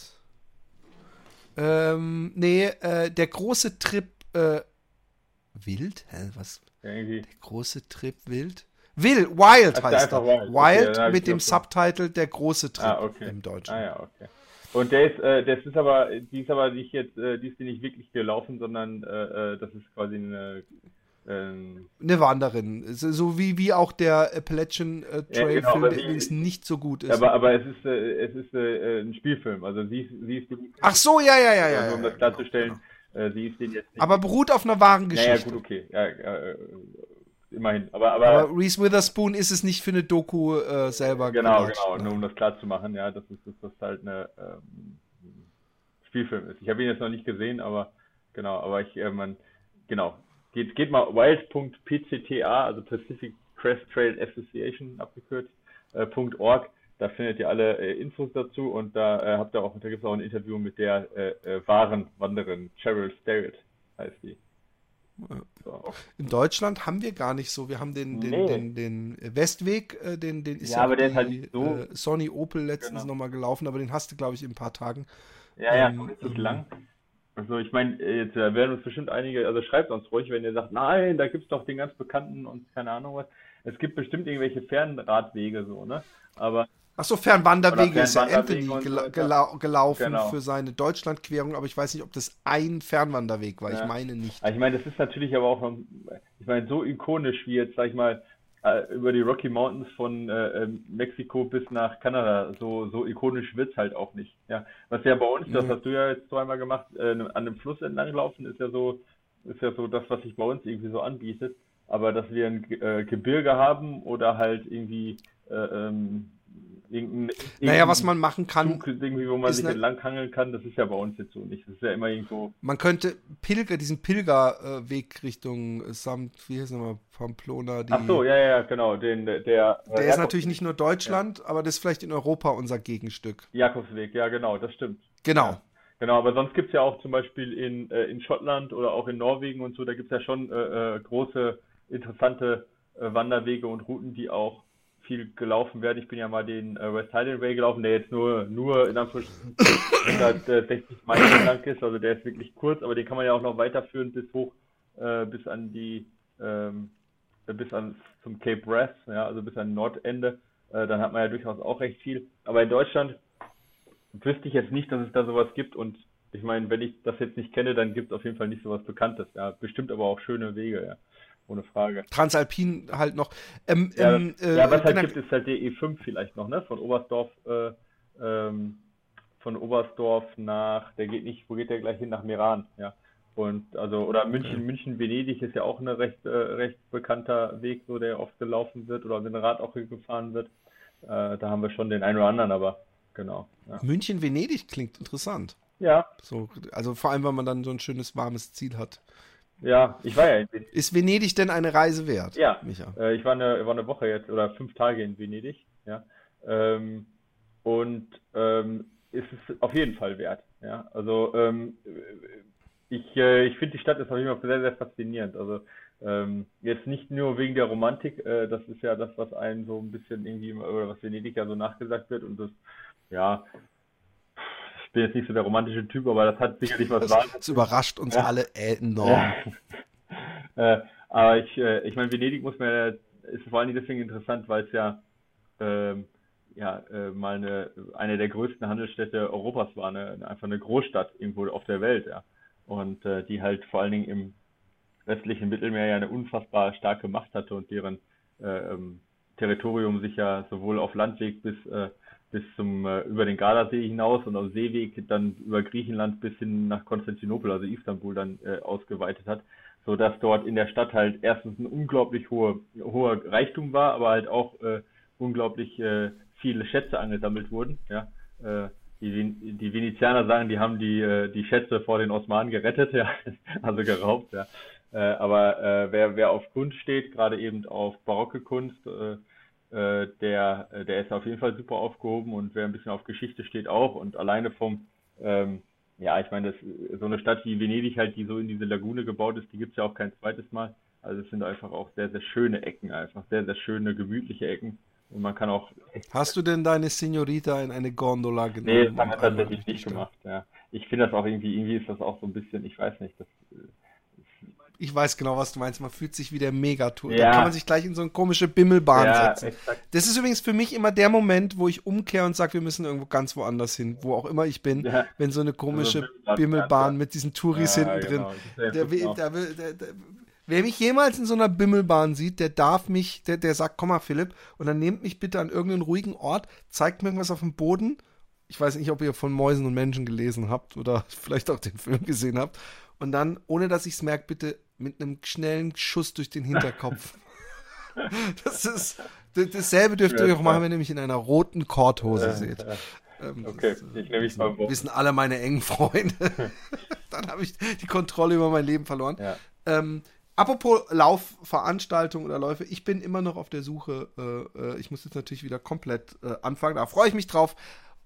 Ähm, nee, äh, der große Trip äh, Wild? Hä, was? Irgendwie. Der große Trip Wild? Will, Wild also heißt er. Wild, Wild okay, mit dem Subtitle Der große Trip ah, okay. im Deutschen. Ah ja, okay. Und der ist, äh, das ist aber, die ist aber nicht jetzt, äh, die ist nicht wirklich gelaufen, sondern äh, äh das ist quasi eine ähm, eine Wanderin. So wie, wie auch der Appalachian äh, Trail ja, genau, der übrigens nicht so gut ist. Aber, aber es ist, äh, es ist ein Spielfilm. Also sie, sie ist Ach so, ja, ja, ja, ja. Also, um ja, das klarzustellen, genau, genau. sie ist den jetzt nicht. Aber beruht auf einer wahren Geschichte. Ja, gut, okay. Ja, immerhin. Aber, aber, aber Reese Witherspoon ist es nicht für eine Doku äh, selber Genau, gemacht, genau. Ne? Nur um das klar zu machen, ja, dass, es, dass das halt eine ähm, Spielfilm ist. Ich habe ihn jetzt noch nicht gesehen, aber genau, aber ich, äh, man, genau. Geht, geht mal wild.pcta, also Pacific Crest Trail Association abgekürzt, äh, .org. Da findet ihr alle äh, Infos dazu und da äh, habt ihr auch, da gibt es auch ein Interview mit der äh, äh, wahren Wanderin, Cheryl Starrett heißt die. In Deutschland haben wir gar nicht so. Wir haben den, den, nee. den, den Westweg, äh, den, den ist ja, ja aber der ist halt so. Äh, Sony Opel letztens genau. nochmal gelaufen, aber den hast du, glaube ich, in ein paar Tagen. Ja, ja, ähm, richtig ähm, lang. Also ich meine, jetzt werden uns bestimmt einige, also schreibt uns ruhig, wenn ihr sagt, nein, da gibt es doch den ganz bekannten und keine Ahnung was. Es gibt bestimmt irgendwelche Fernradwege so, ne? Aber Achso, Fernwanderwege ist ja Anthony gela gela gelaufen genau. für seine Deutschlandquerung, aber ich weiß nicht, ob das ein Fernwanderweg war. Ja. Ich meine nicht. Ich meine, das ist natürlich aber auch, ich meine, so ikonisch wie jetzt, sag ich mal, äh, über die Rocky Mountains von äh, ähm, Mexiko bis nach Kanada. So, so ikonisch wird's halt auch nicht. Ja. Was ja bei uns, mhm. das hast du ja jetzt zweimal gemacht, äh, an dem Fluss entlanglaufen, ist ja so, ist ja so das, was sich bei uns irgendwie so anbietet. Aber dass wir ein äh, Gebirge haben oder halt irgendwie äh, ähm, Irgendein, naja, was man machen kann. Zug, irgendwie, wo man sich eine, entlanghangeln kann, das ist ja bei uns jetzt so nicht. Das ist ja immer irgendwo. Man könnte Pilger, diesen Pilgerweg äh, Richtung Samt, wie heißt nochmal, Pamplona. Die, Ach so, ja, ja, genau. Den, der, der äh, ist natürlich nicht nur Deutschland, ja. aber das ist vielleicht in Europa unser Gegenstück. Jakobsweg, ja, genau, das stimmt. Genau. Ja. Genau, aber sonst gibt es ja auch zum Beispiel in, äh, in Schottland oder auch in Norwegen und so, da gibt es ja schon äh, äh, große, interessante äh, Wanderwege und Routen, die auch viel gelaufen werden. Ich bin ja mal den äh, West Highland Way gelaufen, der jetzt nur, nur in Anführungsstrichen 160 Meilen lang ist. Also der ist wirklich kurz, aber den kann man ja auch noch weiterführen bis hoch, äh, bis an die, ähm, bis an zum Cape Brass, ja, also bis an Nordende. Äh, dann hat man ja durchaus auch recht viel. Aber in Deutschland wüsste ich jetzt nicht, dass es da sowas gibt und ich meine, wenn ich das jetzt nicht kenne, dann gibt es auf jeden Fall nicht sowas Bekanntes. Ja, bestimmt aber auch schöne Wege, ja ohne Frage. Transalpin halt noch. Ähm, ja, ähm, äh, ja, was halt gibt, ist halt der E5 vielleicht noch, ne? Von Oberstdorf, äh, ähm, von Oberstdorf nach, der geht nicht, wo geht der gleich hin? Nach Meran, ja. Und also, oder München, okay. München, Venedig ist ja auch ein recht, äh, recht bekannter Weg, so der oft gelaufen wird oder mit dem Rad auch gefahren wird. Äh, da haben wir schon den einen oder anderen, aber genau. Ja. München, Venedig klingt interessant. Ja. So, also vor allem, wenn man dann so ein schönes warmes Ziel hat. Ja, ich war ja in Venedig. Ist Venedig denn eine Reise wert? Ja, Micha? Äh, ich war eine, war eine Woche jetzt oder fünf Tage in Venedig. Ja. Ähm, und ähm, ist es auf jeden Fall wert. Ja, also ähm, ich, äh, ich finde die Stadt ist auf jeden Fall sehr, sehr faszinierend. Also ähm, jetzt nicht nur wegen der Romantik, äh, das ist ja das, was einem so ein bisschen irgendwie, oder was Venedig ja so nachgesagt wird und das, ja, bin jetzt nicht so der romantische Typ, aber das hat sicherlich was Das, das überrascht uns ja. alle enorm. Ja. äh, aber ich, äh, ich meine, Venedig muss man ja, ist vor allem deswegen interessant, weil es ja, ähm, ja, äh, mal eine, eine der größten Handelsstädte Europas war, eine, einfach eine Großstadt irgendwo auf der Welt, ja und äh, die halt vor allen Dingen im westlichen Mittelmeer ja eine unfassbar starke Macht hatte und deren äh, ähm, Territorium sich ja sowohl auf Landweg bis äh, bis zum äh, über den Gardasee hinaus und auf Seeweg dann über Griechenland bis hin nach Konstantinopel, also Istanbul dann äh, ausgeweitet hat, so dass dort in der Stadt halt erstens ein unglaublich hoher hoher Reichtum war, aber halt auch äh, unglaublich äh, viele Schätze angesammelt wurden, ja. Äh, die, die Venezianer sagen, die haben die, äh, die Schätze vor den Osmanen gerettet, ja, also geraubt, ja. Äh, aber äh, wer, wer auf Kunst steht, gerade eben auf barocke Kunst, äh, äh, der, der ist auf jeden Fall super aufgehoben und wer ein bisschen auf Geschichte steht auch und alleine vom, ähm, ja, ich meine, das, so eine Stadt wie Venedig halt, die so in diese Lagune gebaut ist, die gibt's ja auch kein zweites Mal. Also es sind einfach auch sehr, sehr schöne Ecken, einfach sehr, sehr schöne, gemütliche Ecken. Und man kann auch. Hast du denn deine Signorita in eine Gondola genommen? Nee, das haben wir tatsächlich nicht gemacht, ja. Ich finde das auch irgendwie, irgendwie ist das auch so ein bisschen, ich weiß nicht, das. Ich weiß genau, was du meinst. Man fühlt sich wie der Megatour. Ja. Da kann man sich gleich in so eine komische Bimmelbahn ja, setzen. Exakt. Das ist übrigens für mich immer der Moment, wo ich umkehre und sage, wir müssen irgendwo ganz woanders hin, wo auch immer ich bin, ja. wenn so eine komische also Bimmelbahn mit diesen Touris hinten genau. drin. Der, der, der, Wer mich jemals in so einer Bimmelbahn sieht, der darf mich, der, der sagt, komm mal, Philipp, und dann nehmt mich bitte an irgendeinen ruhigen Ort, zeigt mir irgendwas auf dem Boden. Ich weiß nicht, ob ihr von Mäusen und Menschen gelesen habt oder vielleicht auch den Film gesehen habt. Und dann, ohne dass ich es merke, bitte mit einem schnellen Schuss durch den Hinterkopf. das ist dasselbe dürft ihr auch machen, wenn ihr mich in einer roten Korthose seht. Ähm, okay, ich nehme mich mal Wissen alle meine engen Freunde. dann habe ich die Kontrolle über mein Leben verloren. Ja. Ähm, Apropos Laufveranstaltungen oder Läufe, ich bin immer noch auf der Suche. Äh, äh, ich muss jetzt natürlich wieder komplett äh, anfangen. Da freue ich mich drauf.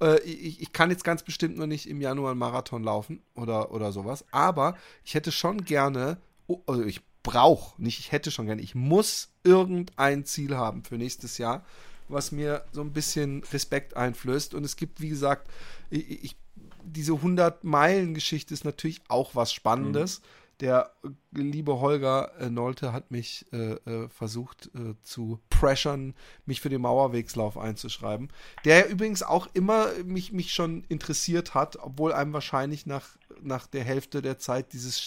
Äh, ich, ich, kann jetzt ganz bestimmt noch nicht im Januar einen Marathon laufen oder, oder sowas. Aber ich hätte schon gerne, also ich brauche, nicht ich hätte schon gerne, ich muss irgendein Ziel haben für nächstes Jahr, was mir so ein bisschen Respekt einflößt. Und es gibt, wie gesagt, ich, ich diese 100-Meilen-Geschichte ist natürlich auch was Spannendes. Mhm der liebe Holger äh, Nolte hat mich äh, äh, versucht äh, zu pressern, mich für den Mauerwegslauf einzuschreiben. Der übrigens auch immer mich, mich schon interessiert hat, obwohl einem wahrscheinlich nach, nach der Hälfte der Zeit dieses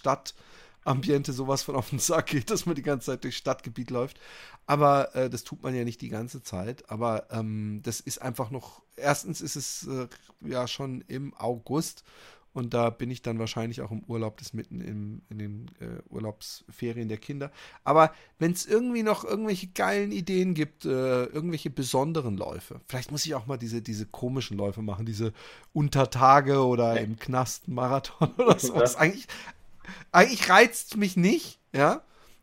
Stadtambiente sowas von auf den Sack geht, dass man die ganze Zeit durchs Stadtgebiet läuft. Aber äh, das tut man ja nicht die ganze Zeit. Aber ähm, das ist einfach noch. Erstens ist es äh, ja schon im August und da bin ich dann wahrscheinlich auch im Urlaub, das mitten im, in den äh, Urlaubsferien der Kinder. Aber wenn es irgendwie noch irgendwelche geilen Ideen gibt, äh, irgendwelche besonderen Läufe, vielleicht muss ich auch mal diese, diese komischen Läufe machen, diese Untertage oder im Knast Marathon oder sowas. Eigentlich, eigentlich reizt mich nicht, ja.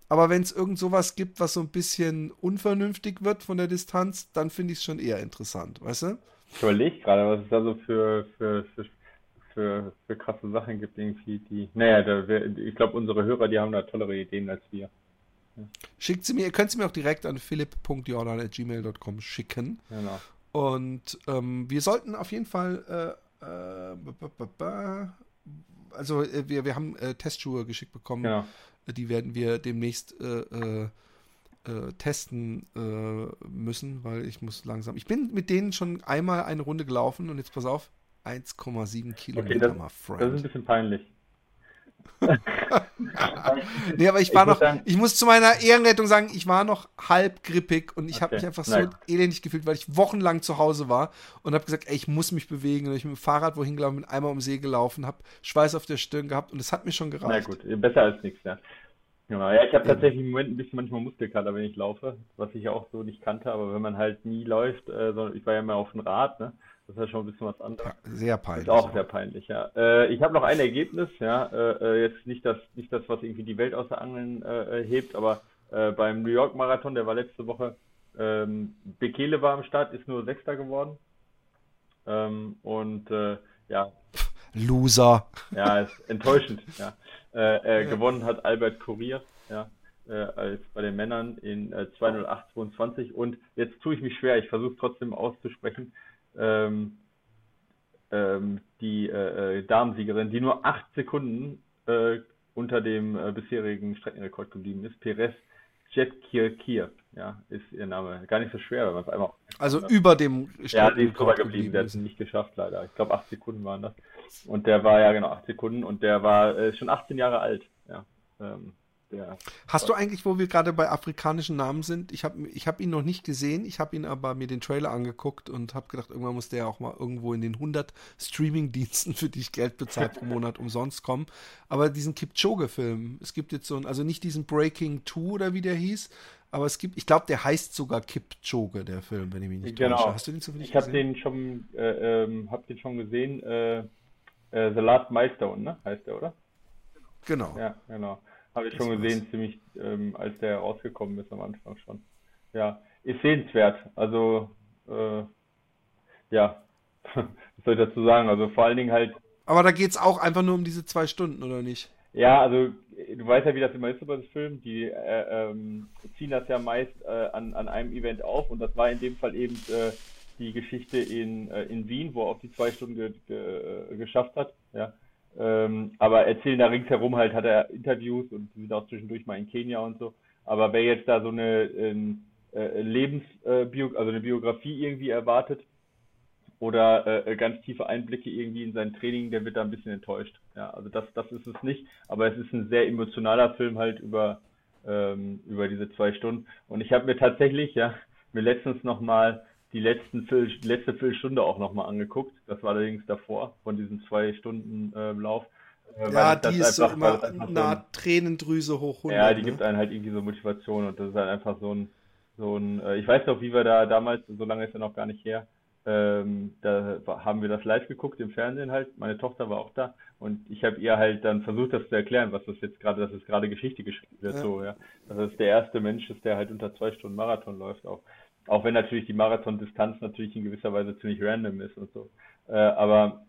Aber wenn es irgend sowas gibt, was so ein bisschen unvernünftig wird von der Distanz, dann finde ich es schon eher interessant, weißt du? Ich überlege gerade, was es da so für, für, für für, für krasse Sachen gibt, irgendwie, die. Naja, da, ich glaube, unsere Hörer, die haben da tollere Ideen als wir. Ja. Schickt sie mir, ihr könnt sie mir auch direkt an philipp.jordan.gmail.com schicken. Genau. Und ähm, wir sollten auf jeden Fall äh, äh, also äh, wir, wir haben äh, Testschuhe geschickt bekommen. Genau. Die werden wir demnächst äh, äh, testen müssen, weil ich muss langsam. Ich bin mit denen schon einmal eine Runde gelaufen und jetzt pass auf, 1,7 Kilometer, okay, das, mal Friend. Das ist ein bisschen peinlich. Nee, aber ich war ich noch, sagen, ich muss zu meiner Ehrenrettung sagen, ich war noch halb grippig und ich okay, habe mich einfach so elendig gefühlt, weil ich wochenlang zu Hause war und habe gesagt, ey, ich muss mich bewegen und ich mit dem Fahrrad wohin gelaufen, bin einmal um See gelaufen, habe Schweiß auf der Stirn gehabt und es hat mir schon gereicht. Na gut, besser als nichts, ja. Genau, ja, ich habe tatsächlich im Moment ein bisschen manchmal Muskelkater, wenn ich laufe, was ich auch so nicht kannte, aber wenn man halt nie läuft, äh, sondern ich war ja immer auf dem Rad, ne? Das ist ja schon ein bisschen was anderes. Sehr peinlich. Ist auch sehr peinlich, ja. Äh, ich habe noch ein Ergebnis, ja. Äh, äh, jetzt nicht das, nicht das, was irgendwie die Welt aus der Angeln äh, hebt, aber äh, beim New York Marathon, der war letzte Woche, ähm, Bekele war am Start, ist nur Sechster geworden. Ähm, und äh, ja. Loser. Ja, ist enttäuschend, ja. Äh, gewonnen hat Albert Kurier, ja, als bei den Männern in äh, 208,22 und jetzt tue ich mich schwer, ich versuche trotzdem auszusprechen, ähm, ähm, die äh, äh, Damensiegerin, die nur acht Sekunden äh, unter dem äh, bisherigen Streckenrekord geblieben ist, Perez Jetkirkir, ja, ist ihr Name. Gar nicht so schwer, wenn man es einfach. Also hat. über dem Streckenrekord. Ja, die ist drüber geblieben, der hat es nicht geschafft, leider. Ich glaube, acht Sekunden waren das. Und der war, ja genau, acht Sekunden und der war äh, schon 18 Jahre alt, ja. Ähm, der, Hast du eigentlich, wo wir gerade bei afrikanischen Namen sind, ich habe ich hab ihn noch nicht gesehen, ich habe ihn aber mir den Trailer angeguckt und habe gedacht, irgendwann muss der auch mal irgendwo in den 100 Streaming-Diensten, für die ich Geld bezahlt pro Monat umsonst kommen. Aber diesen Kipchoge-Film, es gibt jetzt so einen, also nicht diesen Breaking 2 oder wie der hieß, aber es gibt, ich glaube, der heißt sogar Kipchoge, der Film, wenn ich mich nicht genau. täusche. Hast du den zufällig ich gesehen? Ich habe den schon, äh, ähm, hab den schon gesehen, äh, äh, The Last Milestone, ne? Heißt der, oder? Genau. Ja, genau. Habe ich schon gesehen, was. ziemlich, ähm, als der rausgekommen ist am Anfang schon. Ja, ist sehenswert. Also, äh, ja, was soll ich dazu sagen? Also vor allen Dingen halt. Aber da geht es auch einfach nur um diese zwei Stunden, oder nicht? Ja, also du weißt ja, wie das immer ist bei dem Film. Die äh, ähm, ziehen das ja meist äh, an, an einem Event auf und das war in dem Fall eben äh, die Geschichte in, äh, in Wien, wo er auch die zwei Stunden ge ge geschafft hat. Ja. Ähm, aber erzählen da ringsherum halt, hat er Interviews und sind auch zwischendurch mal in Kenia und so. Aber wer jetzt da so eine ähm, äh, Lebensbio, äh, also eine Biografie irgendwie erwartet oder äh, ganz tiefe Einblicke irgendwie in sein Training, der wird da ein bisschen enttäuscht. Ja, also das, das ist es nicht. Aber es ist ein sehr emotionaler Film halt über ähm, über diese zwei Stunden. Und ich habe mir tatsächlich ja mir letztens noch mal die letzten Viertel, letzte Viertelstunde auch nochmal angeguckt. Das war allerdings davor, von diesem zwei Stunden äh, Lauf. Äh, ja, die ist einfach, so immer nah so Tränendrüse hoch 100. Ja, die ne? gibt einen halt irgendwie so Motivation und das ist halt einfach so ein, so ein, äh, ich weiß noch, wie wir da damals, so lange ist ja noch gar nicht her, ähm, da haben wir das live geguckt im Fernsehen halt. Meine Tochter war auch da und ich habe ihr halt dann versucht, das zu erklären, was das jetzt gerade, dass es gerade Geschichte geschrieben wird, ja. so, ja. Dass es der erste Mensch ist, der halt unter zwei Stunden Marathon läuft auch. Auch wenn natürlich die Marathon-Distanz natürlich in gewisser Weise ziemlich random ist und so. Äh, aber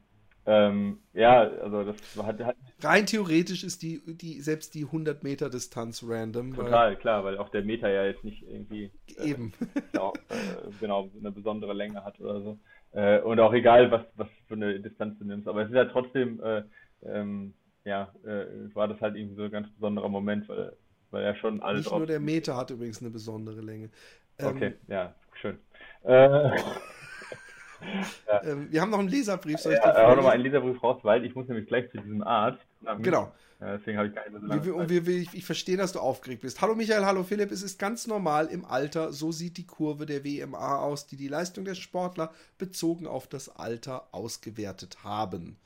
ähm, ja, also das hat, hat rein theoretisch ist die, die selbst die 100 Meter Distanz random. Total, weil, klar, weil auch der Meter ja jetzt nicht irgendwie äh, eben genau, äh, genau eine besondere Länge hat oder so. Äh, und auch egal, was was für eine Distanz du nimmst, aber es ist ja trotzdem äh, ähm, ja, äh, war das halt irgendwie so ein ganz besonderer Moment, weil weil er schon alles. Nicht nur der Meter hat übrigens eine besondere Länge. Ähm, okay, ja, schön. Äh, ja. ähm, wir haben noch einen Leserbrief, soll ich ja, da noch mal einen Leserbrief raus, weil ich muss nämlich gleich zu diesem Arzt. Genau. Ja, deswegen habe ich keine so lange wir, Und wir, ich, ich verstehe, dass du aufgeregt bist. Hallo Michael, hallo Philipp. Es ist ganz normal im Alter, so sieht die Kurve der WMA aus, die die Leistung der Sportler bezogen auf das Alter ausgewertet haben.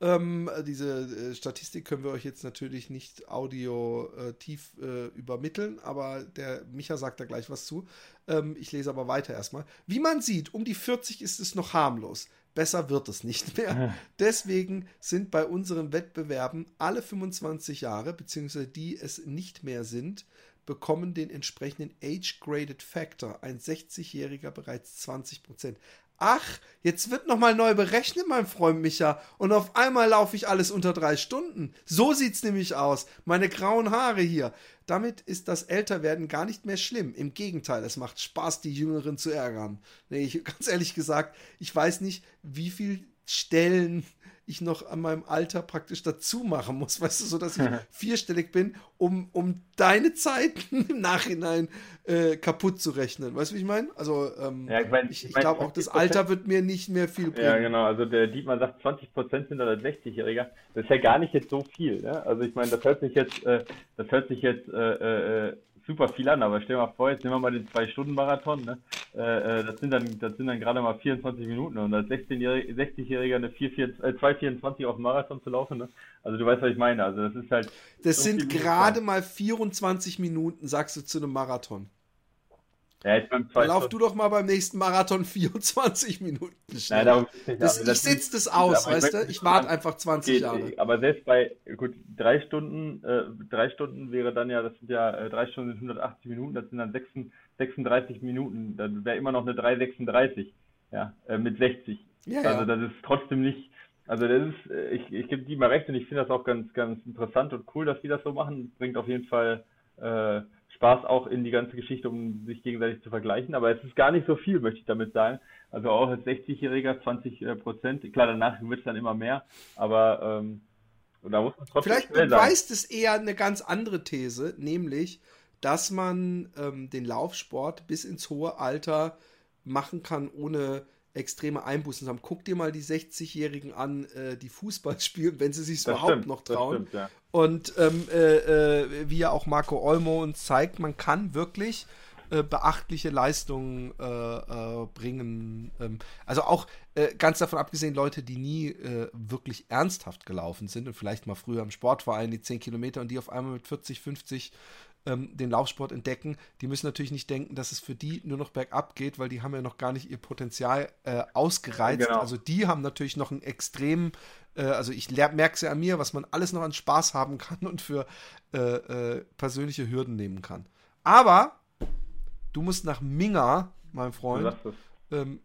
Ähm, diese äh, Statistik können wir euch jetzt natürlich nicht audio äh, tief äh, übermitteln, aber der Micha sagt da gleich was zu. Ähm, ich lese aber weiter erstmal. Wie man sieht, um die 40 ist es noch harmlos. Besser wird es nicht mehr. Deswegen sind bei unseren Wettbewerben alle 25 Jahre, beziehungsweise die es nicht mehr sind, bekommen den entsprechenden Age-Graded Factor. Ein 60-Jähriger bereits 20 Prozent ach, jetzt wird nochmal neu berechnet, mein Freund Micha, und auf einmal laufe ich alles unter drei Stunden. So sieht's nämlich aus. Meine grauen Haare hier. Damit ist das Älterwerden gar nicht mehr schlimm. Im Gegenteil, es macht Spaß, die Jüngeren zu ärgern. Nee, ich, ganz ehrlich gesagt, ich weiß nicht, wie viel Stellen ich noch an meinem Alter praktisch dazu machen muss, weißt du, so dass ich vierstellig bin, um, um deine Zeiten im Nachhinein äh, kaputt zu rechnen. Weißt du, wie ich meine? Also ähm, ja, ich, mein, ich, ich glaube auch, das Alter wird mir nicht mehr viel bringen. Ja, genau. Also der Dietmar sagt, 20 Prozent sind oder 60-Jähriger. Das ist ja gar nicht jetzt so viel. Ne? Also ich meine, das hört sich jetzt, äh, das hört sich jetzt äh, äh super viel an, aber stell dir mal vor, jetzt nehmen wir mal den Zwei-Stunden-Marathon, ne? Äh, äh das sind dann, das sind dann gerade mal 24 Minuten und als 16-Jähriger, 60-Jähriger eine 4, 4, äh, 2,24 auf dem Marathon zu laufen, ne? Also du weißt, was ich meine. Also das ist halt. Das so sind gerade mal 24 Minuten, sagst du zu einem Marathon. Ja, beim Dann lauf du doch mal beim nächsten Marathon 24 Minuten schnell. Nein, das, ich sitze das aus, weißt du? Ich warte einfach 20 geht, Jahre. Aber selbst bei, gut, drei Stunden, äh, drei Stunden wäre dann ja, das sind ja äh, drei Stunden 180 Minuten, das sind dann 36, 36 Minuten. Dann wäre immer noch eine 336, ja, äh, mit 60. Ja, also das ist trotzdem nicht, also das ist, äh, ich, ich gebe die mal recht und ich finde das auch ganz, ganz interessant und cool, dass die das so machen. Bringt auf jeden Fall äh, Spaß auch in die ganze Geschichte, um sich gegenseitig zu vergleichen. Aber es ist gar nicht so viel, möchte ich damit sagen. Also auch als 60-Jähriger 20 äh, Prozent. Klar, danach wird es dann immer mehr, aber ähm, da muss man trotzdem Vielleicht beweist es eher eine ganz andere These, nämlich, dass man ähm, den Laufsport bis ins hohe Alter machen kann, ohne extreme Einbußen haben. Guck dir mal die 60-Jährigen an, äh, die Fußball spielen, wenn sie sich überhaupt stimmt, noch trauen. Stimmt, ja. Und ähm, äh, äh, wie ja auch Marco Olmo uns zeigt, man kann wirklich äh, beachtliche Leistungen äh, äh, bringen. Ähm, also auch ganz davon abgesehen, Leute, die nie wirklich ernsthaft gelaufen sind und vielleicht mal früher im Sportverein die 10 Kilometer und die auf einmal mit 40, 50 ähm, den Laufsport entdecken, die müssen natürlich nicht denken, dass es für die nur noch bergab geht, weil die haben ja noch gar nicht ihr Potenzial äh, ausgereizt. Genau. Also die haben natürlich noch einen extremen, äh, also ich merke es ja an mir, was man alles noch an Spaß haben kann und für äh, äh, persönliche Hürden nehmen kann. Aber du musst nach Minga, mein Freund. Ähm,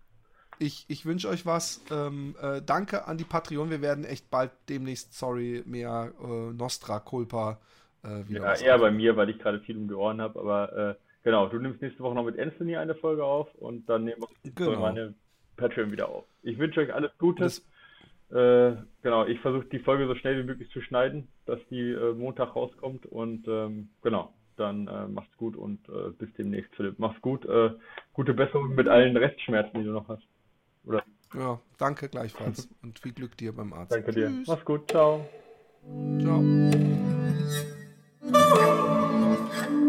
ich, ich wünsche euch was. Ähm, äh, danke an die Patreon. Wir werden echt bald demnächst, sorry, mehr äh, Nostra Culpa äh, ja, eher bei mir, weil ich gerade viel um die Ohren habe, aber äh, genau, du nimmst nächste Woche noch mit Anthony eine Folge auf und dann nehmen wir genau. meine Patreon wieder auf. Ich wünsche euch alles Gute. Äh, genau, ich versuche die Folge so schnell wie möglich zu schneiden, dass die äh, Montag rauskommt und ähm, genau, dann äh, macht's gut und äh, bis demnächst, Philipp. Mach's gut. Äh, gute Besserung mit allen Restschmerzen, die du noch hast. Oder? Ja, danke gleichfalls und viel Glück dir beim Arzt. Danke dir. Tschüss. Mach's gut. Ciao. Ciao. Oh!